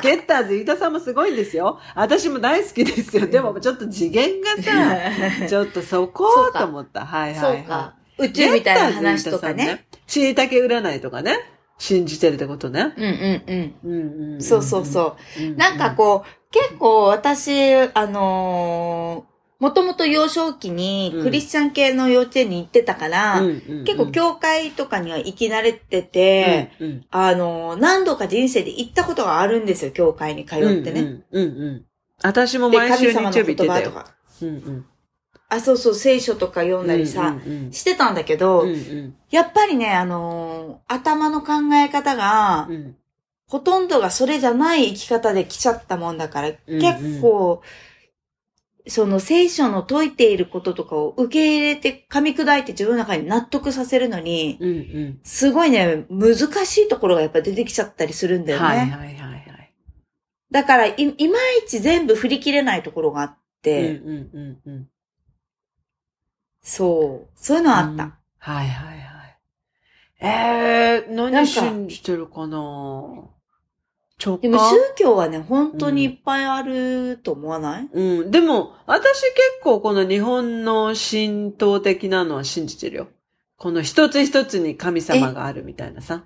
ゲッターズ飯田さんもすごいんですよ。私も大好きですよ。でもちょっと次元がさ、ちょっとそこと思った。はいはいはい。そうか。宇宙みたいな話とかね。。しいたけ占いとかね。信じてるってことね。うんうんうんうんうん。そうそうそう。うん。なんかこう、結構私、あのー、もともと幼少期にクリスチャン系の幼稚園に行ってたから、うんうんうん、結構教会とかには行き慣れてて、うんうんあのー、何度か人生で行ったことがあるんですよ、教会に通ってね。うんうんうんうん。私もで、毎週日曜日行ってたよ。言葉とか。うんうん。あ、そうそう、聖書とか読んだりさ、うんうんしてたんだけど、うんうんやっぱりね、あのー頭の考え方が、うんほとんどがそれじゃない生き方で来ちゃったもんだから、うん結構、その聖書の説いていることとかを受け入れて噛み砕いて自分の中に納得させるのに、うんうん。すごいね、難しいところがやっぱ出てきちゃったりするんだよね。はいはいはいはい。だからい、いまいち全部振り切れないところがあっうんて、うんうんうん。そう、そういうのはあった。うんはいはいはい。えー、なんか何信じてるかな？直でも感宗教はね、本当にいっぱいあると思わない、うん。でも、私結構この日本の神道的なのは信じてるよ。この一つ一つに神様があるみたいなさ。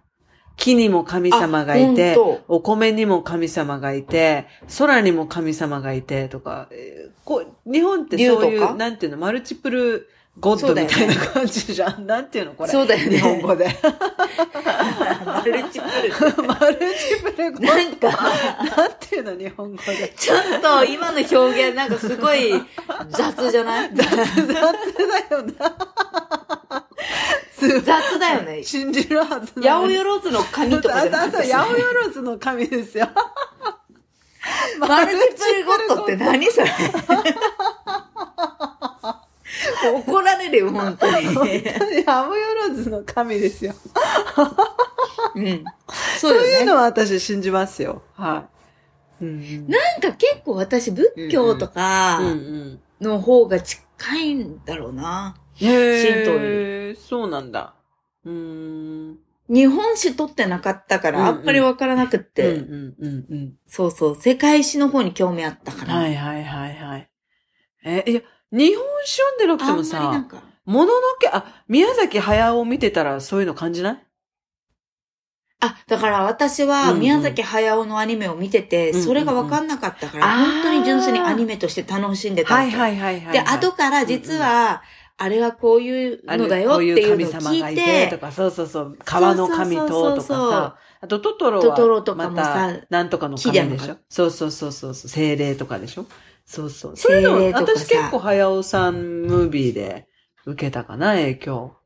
木にも神様がいてお米にも神様がいて、空にも神様がいてとか、えーこう日本ってそういう、なんていうの、マルチプル、ゴッドみたいな感じじゃん。なんていうのこれ？そうだよね日本語で。マルチプル。マルチプルゴッド。なんか、なんていうの日本語で。ちょっと今の表現なんかすごい雑じゃない？雑だよな。す雑だよね。信じるはず八百万の神とかじゃなくてそうそう、八百万の神ですよ。マルチプルゴッドって何それ？怒られるよ、本当に。八百万の神ですよ。うん。そそうね。いうのは私信じますよ。はい。うん。なんか結構私仏教とうんかうん。の方が近いんだろうな。へー神道よそうなんだ。うーん。日本史取ってなかったかうんらあんまりわからなくっうんて、うんうんうん。そうそう、世界史の方に興味あったから。はいはいはいはい。え、いや、日本史読んでなくてあんまもなんか。もののけ、あ、宮崎駿を見てたらそういうの感じない？あ、だから私はうんうん。宮崎駿のアニメを見てて、うんうんそれがわかんなかったから、あー。本当に純粋にアニメとして楽しんでた。はいはいはいはいはい。で、後から実は、あれはこういうのだよっていうのを聞い神様がいてとて、か、そうそうそう、川の神ととかそうそうそうさ、あとトトロは、トトロとかもまさた、なんとかの神でしょ？そうそうそうそう、精霊とかでしょ？そうそう。そういうの、私結構早尾さんムービーで受けたかな、影響。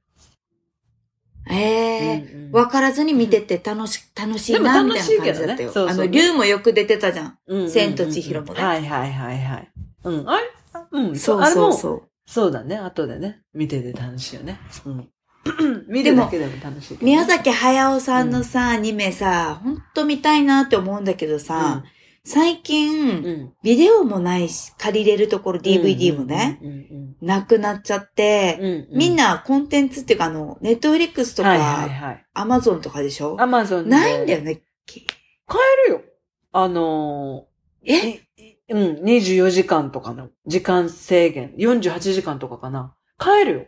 ええうんうんわからずに見てて楽し、楽しいな、みたいな感じだったでも楽しいけどねよ。そうそうあの、竜もよく出てたじゃん。うんうんうん千と千尋もねはいはいはいはい。うん、あれ？うん、そうそうそう。そうだね、後でね、見てて楽しいよね。うん。見るだけでも楽しいね、宮崎駿さんのさ、アニメさ、ほんと見たいなって思うんだけどさ、最近、うん、ビデオもないし、借りれるところ DVD もね、うんうんなくなっちゃって、うんうんみんなコンテンツっていうかあの、ネットフリックスとはいはいか、はい。アマゾンとかでしょ？アマゾンで。ないんだよね。買えるよ。あのー、え？うん、24時間とかの時間制限、48時間とかかな。買えるよ。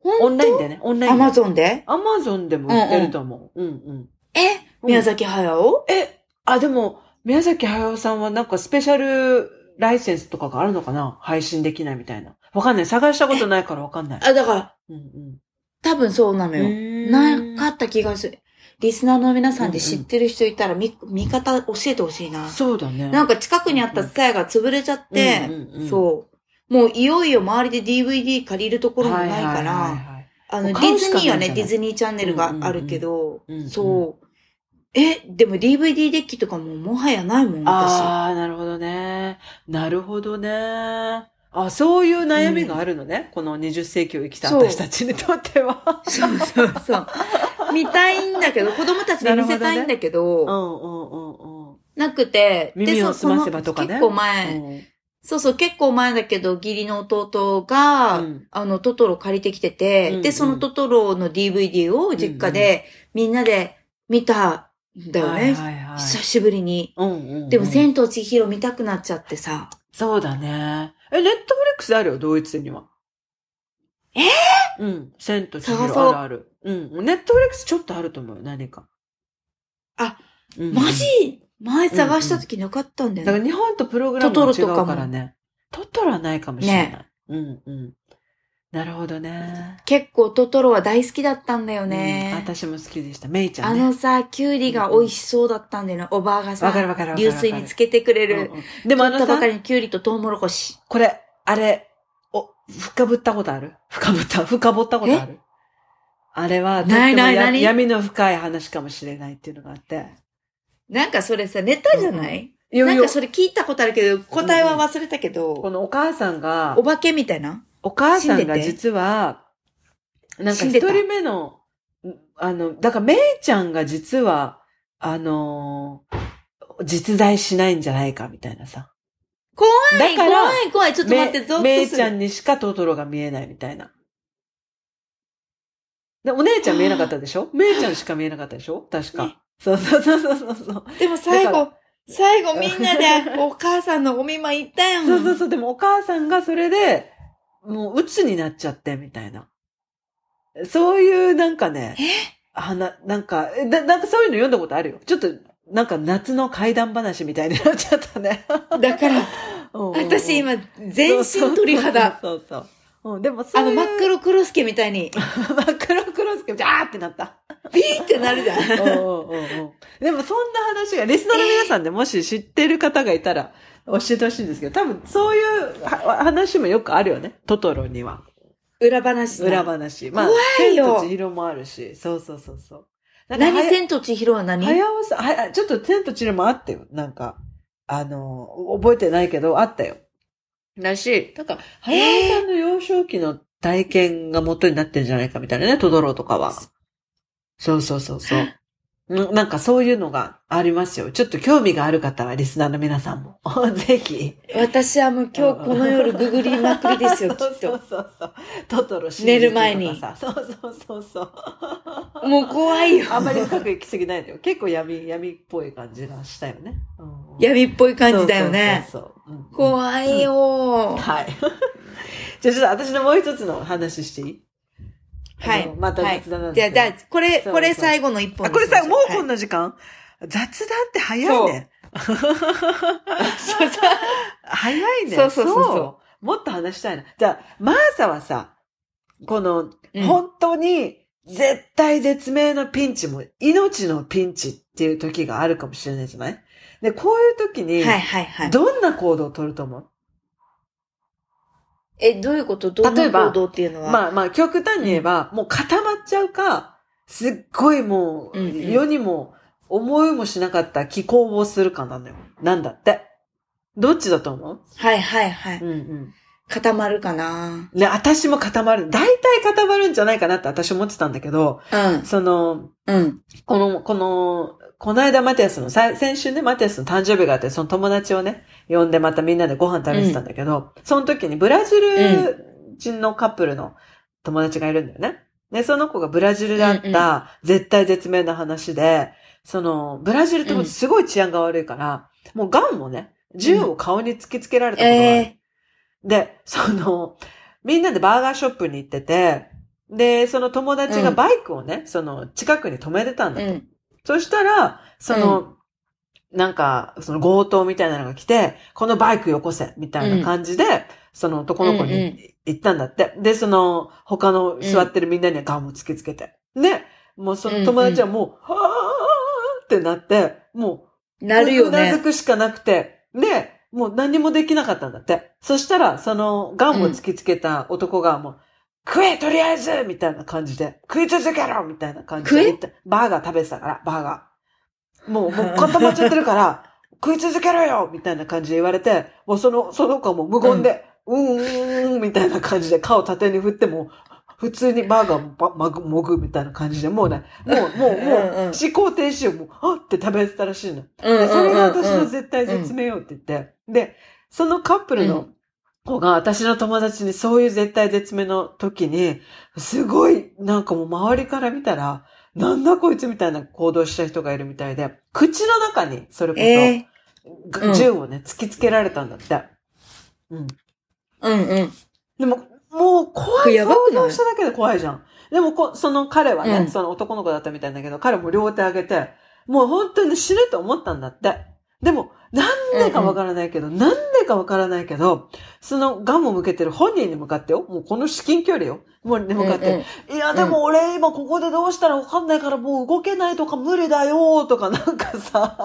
ほんオンラインでね、オンラインで。アマゾンで？アマゾンでも売ってると思う。うんうん。え？宮崎駿？え、あ、でも、宮崎駿さんはなんかスペシャルライセンスとかがあるのかな？配信できないみたいな。わかんない。探したことないからわかんない。あ、だから、うんうん。多分そうなのよ。ななかった気がする。リスナーの皆さんで知ってる人いたら、見、見方教えてほしいな。そうだね。なんか近くにあったツタヤが潰れちゃって、うんうんうんそう。もういよいよ周りで DVD 借りるところもないから、はいあの、ディズニーはね、ディズニーチャンネルがあるけどうんうんうん、そう。え、でも DVD デッキとかももはやないもん、私。ああ、なるほどね。なるほどね。あ、そういう悩みがあるのね。この20世紀を生きたそう私たちにとっては。そうそうそう。見たいんだけど、子供たちに見せたいんだけうど、んうんうんうん。なくて、耳を澄ませばとかね。その結構前、そうそう、結構前だけど、義理の弟が、うんあの、トトロ借りてきてて、うんうんで、そのトトロの DVD を実家で、みんなで見たんだよね。はいはいはい。久しぶりに。うんうんうんでも、千と千尋見たくなっちゃってさ。そうだね。え、ネットフリックスあるよ、ドイツには。えうん。千と千尋あるある。うん。ネットフリックスちょっとあると思うよ、何か。あ、うんマジ？前探した時なかったんだよね。だから日本とプログラムが違うトトロとか。トトロはないかもしれない。うんうん。なるほどね。結構トトロは大好きだったんだようんね。私も好きでした。メイちゃあんね。のさ、キュウリが美味しそうだったんだよね。おばあがさ、わかるわかる流水につけてくれる。うんうんでもあのさ取ったばか、りにキュウリとトウモロコシ。これ、あれ、お、深ぶったことある？深ぶった、深ぼったことある？あれは、ないないや何闇の深い話かもしれないっていうのがあって。なんかそれさ、ネタじゃない、いよいよなんかそれ聞いたことあるけど、答えは忘れたけど、このお母さんがお、化けみたいな？お母さんが実は、なんか一人目の、あの、だからめいちゃんが実は、あのー実在しないんじゃないかみたいなさ。怖い、怖い、怖い。ちょっと待って、ゾッとする。めいちゃんにしかトトロが見えないみたいな。で、お姉ちゃん見えなかったでしょ？めいちゃんしか見えなかったでしょ？確か。ねそうそうそうそうそう。でも最後、最後みんなでお母さんのお見舞い行ったやん。そうそうそう。でもお母さんがそれで、もう鬱になっちゃって、みたいな。そういうなんかね、はな、なんか、えだなんかそういうの読んだことあるよ。ちょっと、なんか夏の怪談話みたいになっちゃったね。だから、私今、全身鳥肌。そうそうそう。うん、でもそあの、ういう。真っ黒クロスケみたいに、真っ黒クロスケ、ジャーってなった。ピーってなるじゃん。うんうんうんうんでもそんな話が、リスナーの皆さんでもし知ってる方がいたら教えてほしいんですけど、多分そういうは話もよくあるよね。トトロには。裏話な裏話。まあ、怖いよ千と千尋もあるし、そうそうそうそう。何？千と千尋は何？早尾さん、ちょっと千と千尋もあったよ。なんか、あの、覚えてないけど、あったよ。だし、なんか、早尾さんの幼少期の体験が元になってんじゃないかみたいなね、トドロとかは。そうそうそうそう。んなんかそういうのがありますよ。ちょっと興味がある方は、リスナーの皆さんも。ぜひ。私はもう今日この夜ググりまくりですよ、きっそうと。そうそう。トトロ寝る前にそうそうそうそう。もう怖いよ。あんまり深く行き過ぎないでよ。結構闇、闇っぽい感じがしたよね。うん闇っぽい感じだよね。そうそうそうん怖いよ。はい。じゃあちょっと私のもう一つの話していい？はい。またはい雑談なんですじゃあ、これ、これ最後の一本あ、これさ、もうこんな。な時間、雑談って早いね。そうそう。早いね。そうそうそうそうもっと話したいな。じゃあ、マーサはさ、この、うん本当に絶対絶命のピンチも、命のピンチっていう時があるかもしれないじゃない？で、こういう時に、はいはいはい。どんな行動を取ると思う？え、どういうこと？どん例えばな行動っていうのは？まあまあ、極端に言えば、もう固まっちゃうか、すっごいもう、うんうん世にも思いもしなかった気候をするかなのよ。なんだって。どっちだと思う？はいはいはい。うんうん。固まるかなね、私も固まる。大体固まるんじゃないかなって私思ってたんだけど、うん。その、うん。この、この、この間マティアスの、さ先週ね、マティアスの誕生日があって、その友達をね、呼んでまたみんなでご飯食べてたんだけど、その時にブラジル人のカップルの友達がいるんだよね。で、その子がブラジルであっうんた絶対絶命な話で、その、ブラジルってすごい治安が悪いから、もうガンもね、銃を顔に突きつけられたことがある。えで、その、みんなでバーガーショップに行ってて、で、その友達がバイクをね、その近くに止めてたんだと。ーうん。そしたら、その、なんか、その強盗みたいなのが来て、このバイクよこせ、みたいな感じで、その男の子うんうんに言ったんだって。で、その、他の座ってるみんなにはガンを突きつけて。で、もうその友達はもう、はーってなって、もう、なるようなずね。くしかなくて、で、もう何もできなかったんだって。そしたら、その、ガンを突きつけた男がもう、食えとりあえずみたいな感じで、食い続けろみたいな感じで。バーガー食べてたから、バーガー。もう、もう固まっちゃってるから、食い続けろよみたいな感じで言われて、もうその、その子はもう無言で、うん、うん、うん、みたいな感じで顔縦に振っても、普通にバーガーもばまぐ、もぐみたいな感じで、もうね、もう、もう、もう、思考停止をもう、あって食べてたらしいの。うんでそれが私の絶対絶命よって言って、で、そのカップルの子が私の友達にそういう絶対絶命の時に、すごい、なんかもう周りから見たら、なんだこいつみたいな行動した人がいるみたいで、口の中に、それこそ、えがうん銃をね、突きつけられたんだって。うん。ー、うんうん。でも、もう怖い。やばくない？想像しただけで怖いじゃん。でもこ、その彼はね、うんその男の子だったみたいだけど、彼も両手上げて、もう本当に死ぬと思ったんだって。でも、なんでかわからないけど、なんでかわからないけど、そのガンを向けてる本人に向かってよ、もうこの至近距離よ、もうに向かって、うんうんいや、でも俺今ここでどうしたらわかんないからもう動けないとか無理だよとかなんかさ、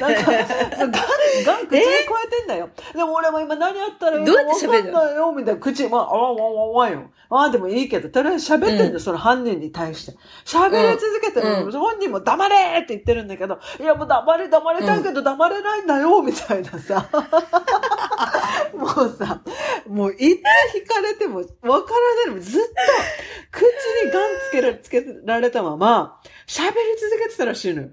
なんか、ガン、口に加えてんだよ。でも俺も今何やったらいいかどうやって喋るの？わかんないよみたいな口、まあ、あわわわわよ。ああ、でもいいけど、とりあえず喋ってんだよ、うんその犯人に対して。喋り続けてる、うん本人も黙れって言ってるんだけど、いやもう黙れ黙れたいけど黙れないんだよみたいなさ。もうさ、もういつ引かれてもわからないのずっと口にガンつけられ、つけられたまま喋り続けてたらしいのよ。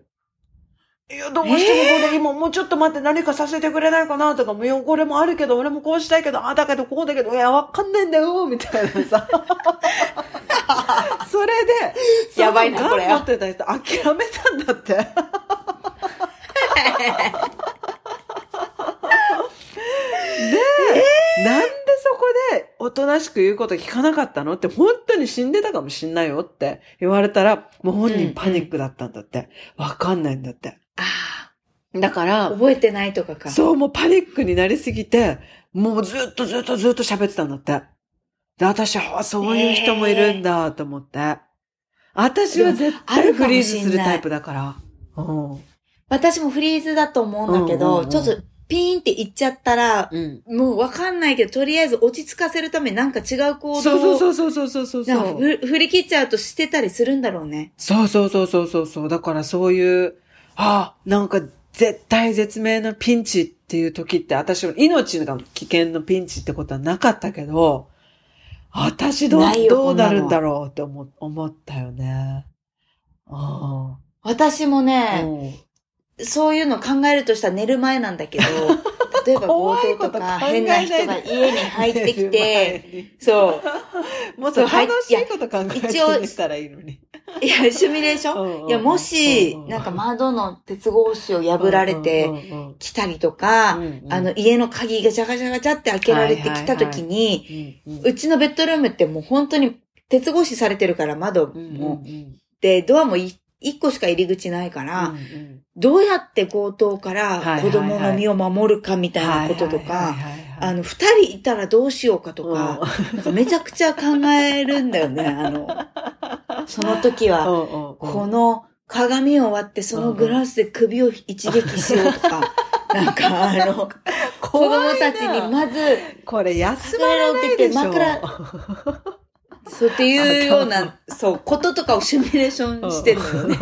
いや、どうしてもこれ今もうちょっと待って何かさせてくれないかなとか、もうこれもあるけど、俺もこうしたいけど、あ、だけどこうだけど、いや、わかんねえんだよ、みたいなさ。それで、やばいなこれ持ってた人諦めたんだって。で、なんでそこでおとなしく言うこと聞かなかったのって本当に死んでたかもしんないよって言われたら、もう本人パニックだったんだって。わかんないんだって。あだからあ、、覚えてないとかか。そう、もうパニックになりすぎて、もうずっとずっとずっと喋ってたんだって。で、私、あそういう人もいるんだと思って。私は絶対フリーズするタイプだから。うん。私もフリーズだと思うんだけど、うんうんうんちょっとピーンって言っちゃったら、うん。もうわかんないけど、とりあえず落ち着かせるためになんか違う行動をそうそうそうそうそうそうそう。振り切っちゃうとしてたりするんだろうね。そうそうそうそうそうそう。だからそういう、あなんか絶対絶命のピンチっていう時って、私は命が危険のピンチってことはなかったけど、私どうどうなるんだろうって思思ったよね。あ私もあ。ね、そういうの考えるとしたら寝る前なんだけど、例えば強怖い盗とか変な人が家に入ってきて、そう。う、もっと楽しいこと考えてみたらいいのに。いや、シミュレーション？いや、もし、なんか窓の鉄格子を破られて来たりとか、あの、家の鍵がガチャガチャガチャって開けられてきた時に、うちのベッドルームってもう本当に鉄格子されてるから窓も。で、ドアもい一個しか入り口ないから、どうやって強盗から子供の身を守るかみたいなこととか、あの、二人いたらどうしようかとか、なんかめちゃくちゃ考えるんだよね、あの、その時は、この鏡を割ってそのグラスで首を一撃しようとか、なんかあの、子供たちにまず、これ休まらないでしょ。枕そうっていうような、そう、こととかをシミュレーションしてるのよね。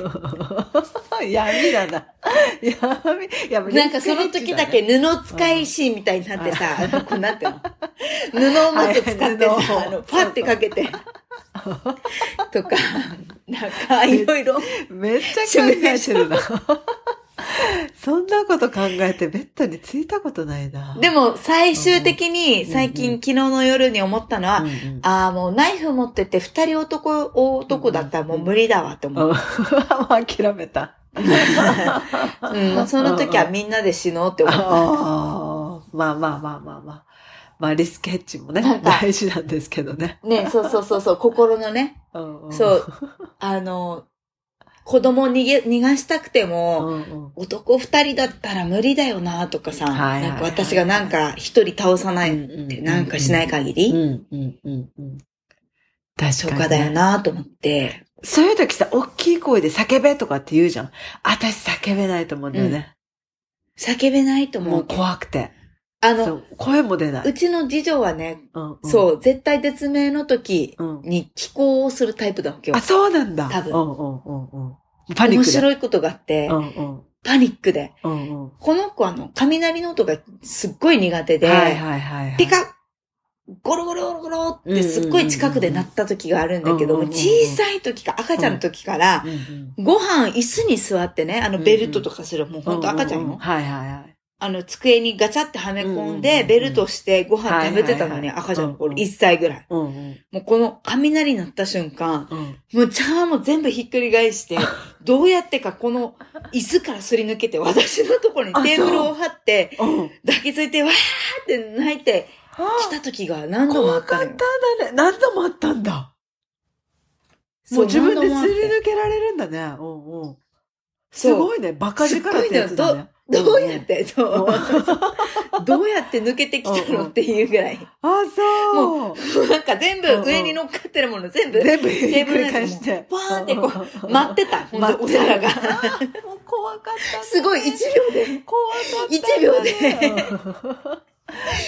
闇だな。闇、闇。なんかその時だけ布使いシーンみたいになってさ、こうなって布をもっと使ってさ、を。あの、パってかけて、とか、なんかいろいろ。めっちゃ考えてるな。そんなこと考えてベッドについたことないな。でも最終的に最近昨日の夜に思ったのは、ああ、もうナイフ持ってて二人男、男だったらもう無理だわって思う。諦めた。うん、その時はみんなで死のうって思った。まあまあまあまあまあ。まあリスクヘッジもね大事なんですけどね。ね、そうそうそうそう、心のね、そう、あの、子供を逃げ、逃がしたくても、うんうん。男二人だったら無理だよなとかさ、はいはいはいなんか私がなんか一人倒さないってなんかしない限り、うんうんうんうん。確かだよなと思って、そういう時さ、大きい声で叫べとかって言うじゃん。私叫べないと思うんだよね。叫べないと思う。もう怖くて。あの、声も出なうい。ちの次女はね、うんうんそう、絶対絶命の時うん。に寄稿をするタイプだわけよあ、。そうなんだ。多分うんうんうんうん。パニッ面クで。白いことがあって、うんうん。パニックで。うんうん。この子はあの、雷の音がすっごい苦手で、はいはいはいはい。ピカッゴロゴロゴロゴロってすっごい近くで鳴った時があるんだけど小さい時か赤ちゃんの時から。ご飯椅子に座ってね、あのベルトとかする、もうほんと赤ちゃんよ。うううはいはいはい。あの机にガチャってはめ込んで、ベルトしてご飯食べてたのに、赤ちゃんの頃、うんうん1歳ぐらい。もうこの雷鳴った瞬間、うん。もう茶碗も全部ひっくり返して、どうやってかこの椅子からすり抜けて、私のところにテーブルを張って、うん。抱きついて、わーって泣いて来た時が何度もあ怖かったんったのよ。だね。何度もあったんだ。もう自分ですり抜けられるんだね。うんうん。すごいね。バカ力ってやつだね。どうやって、そう。どうやって抜けてきたのっていうぐらい。あ、そう。もなんか全部上に乗っかってるもの全部、全部ひテーブル返して。もバーンってこうう、待ってた。お皿が。もう怖かった。すごい、1秒で。怖かった。一秒で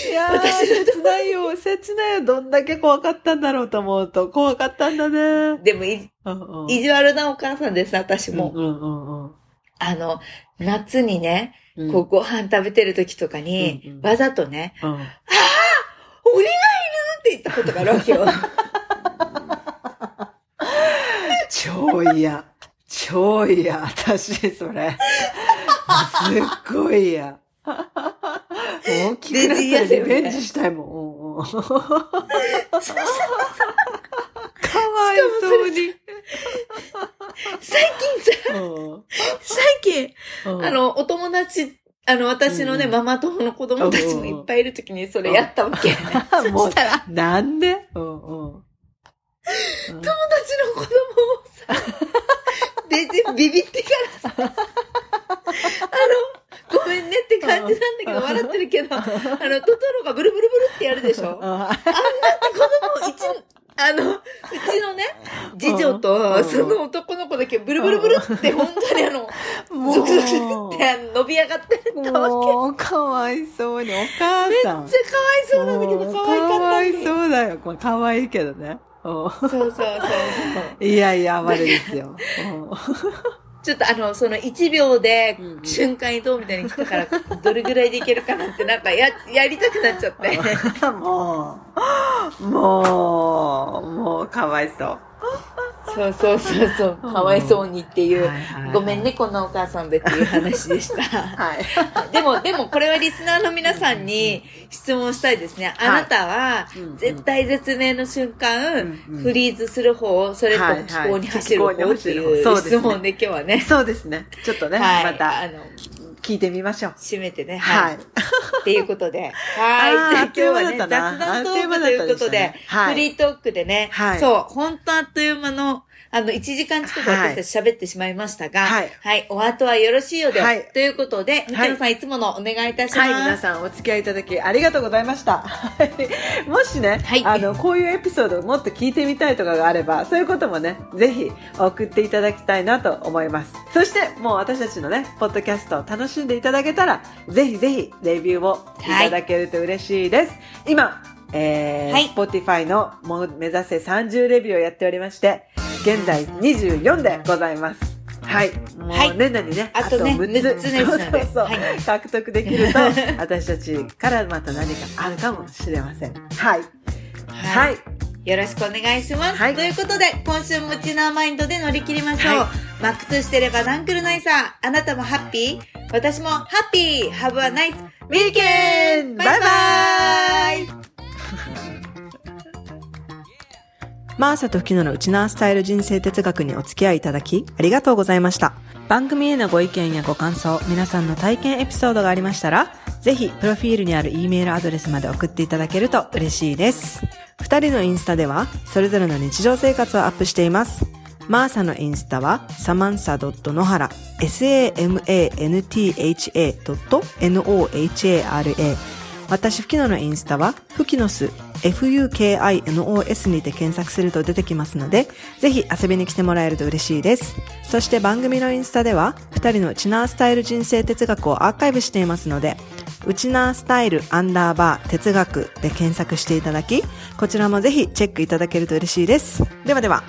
いやー、切ないよ、切ないよ。どんだけ怖かったんだろうと思うと、怖かったんだね。でもい、うんうん意地悪なお母さんです、私も。うんうんうんあの、夏にね、うん。こうご飯食べてる時とかに、うんうんわざとね、うん。鬼がいるって言ったことがあるわけよ。超嫌。超嫌。私、それ。すっごい嫌。大きくなったらリベンジしたいもんかわいそうに。最近さ、うん。最近、うん。あの、お友達、あの、私のね、うんママ友の子供たちもいっぱいいる時にそれやったわけ。そしたら、なんで？うんうん。友達の子供もさ、で、でビビってからさ、あの、ごめんねって感じなんだけど、笑ってるけど、あの、トトロがブルブルブルってやるでしょ？あんなあって子供1あの、うちのね、次女うと、んその男の子だけブルブルブルって、本当にあの、もゾクゾクって伸び上がってったわけ。もう、かわいそうに、お母さん。めっちゃかわいそうなんだけど、可愛かったかわいう。そうだよ。まあ、かわいいけどね。うんそうそうそうそう。いやいや、暴れですよ。ちょっとあの、その1秒で瞬間移動みたいに来たから、どれぐらいでいけるかなって、なんかや、やりたくなっちゃって。う んもう、もう、もう、かわいそう。そうそうそうそう、かわいそうにっていう。ごめんね、こんなお母さんでっていう話でした。はい。でも、でもこれはリスナーの皆さんに質問したいですね。あなたは絶対絶命の瞬間、フリーズする方、それとも気候に走る方っていう質問で今日はね。そうですね。ちょっとね、はい。またあの、聞いてみましょう。締めてね。はい。っていうことで。あはい。ーじゃあ今日はね、雑あっという間だったな談トークということでフリートークでね、はいそう、本当あっという間の、あの、1時間近く私たち喋ってしまいましたが、はいはい。お後はよろしいようで、はいということで、三野さんいつものお願いいたします。はい、皆さんお付き合いいただきありがとうございました。は いもしね、はいあの、こういうエピソードをもっと聞いてみたいとかがあれば、そういうこともね、ぜひ送っていただきたいなと思います。そして、もう私たちのね、ポッドキャストを楽しんでいただけたら、ぜひぜひレビューをいただけると嬉しいです。今、えーはい Spotify のもう目指せ30レビューをやっておりまして、現在24でございます。はい。もはいう年内にね、あとね6 6つですのでそうそうそうはい獲得できると、私たちからまた何かあるかもしれません。はい。ははいい。よろしくお願いします。はいということで、今週もウチナーマインドで乗り切りましょう。はいマックとしてればナンクルナイサー。あなたもハッピー私もハッピー !Have a nice ウィーケンバイバイマーサとフキノのウチナースタイル人生哲学にお付き合いいただき、ありがとうございました。番組へのご意見やご感想、皆さんの体験エピソードがありましたら、ぜひ、プロフィールにある E メールアドレスまで送っていただけると嬉しいです。二人のインスタでは、それぞれの日常生活をアップしています。マーサのインスタは、サマンサ野原、samantha.nohara。私、フキノのインスタは、フキノス、fukinos にて検索すると出てきますので、ぜひ遊びに来てもらえると嬉しいです。そして番組のインスタでは、二人のウチナースタイル人生哲学をアーカイブしていますので、ウチナースタイルアンダーバー哲学で検索していただき、こちらもぜひチェックいただけると嬉しいです。ではでは。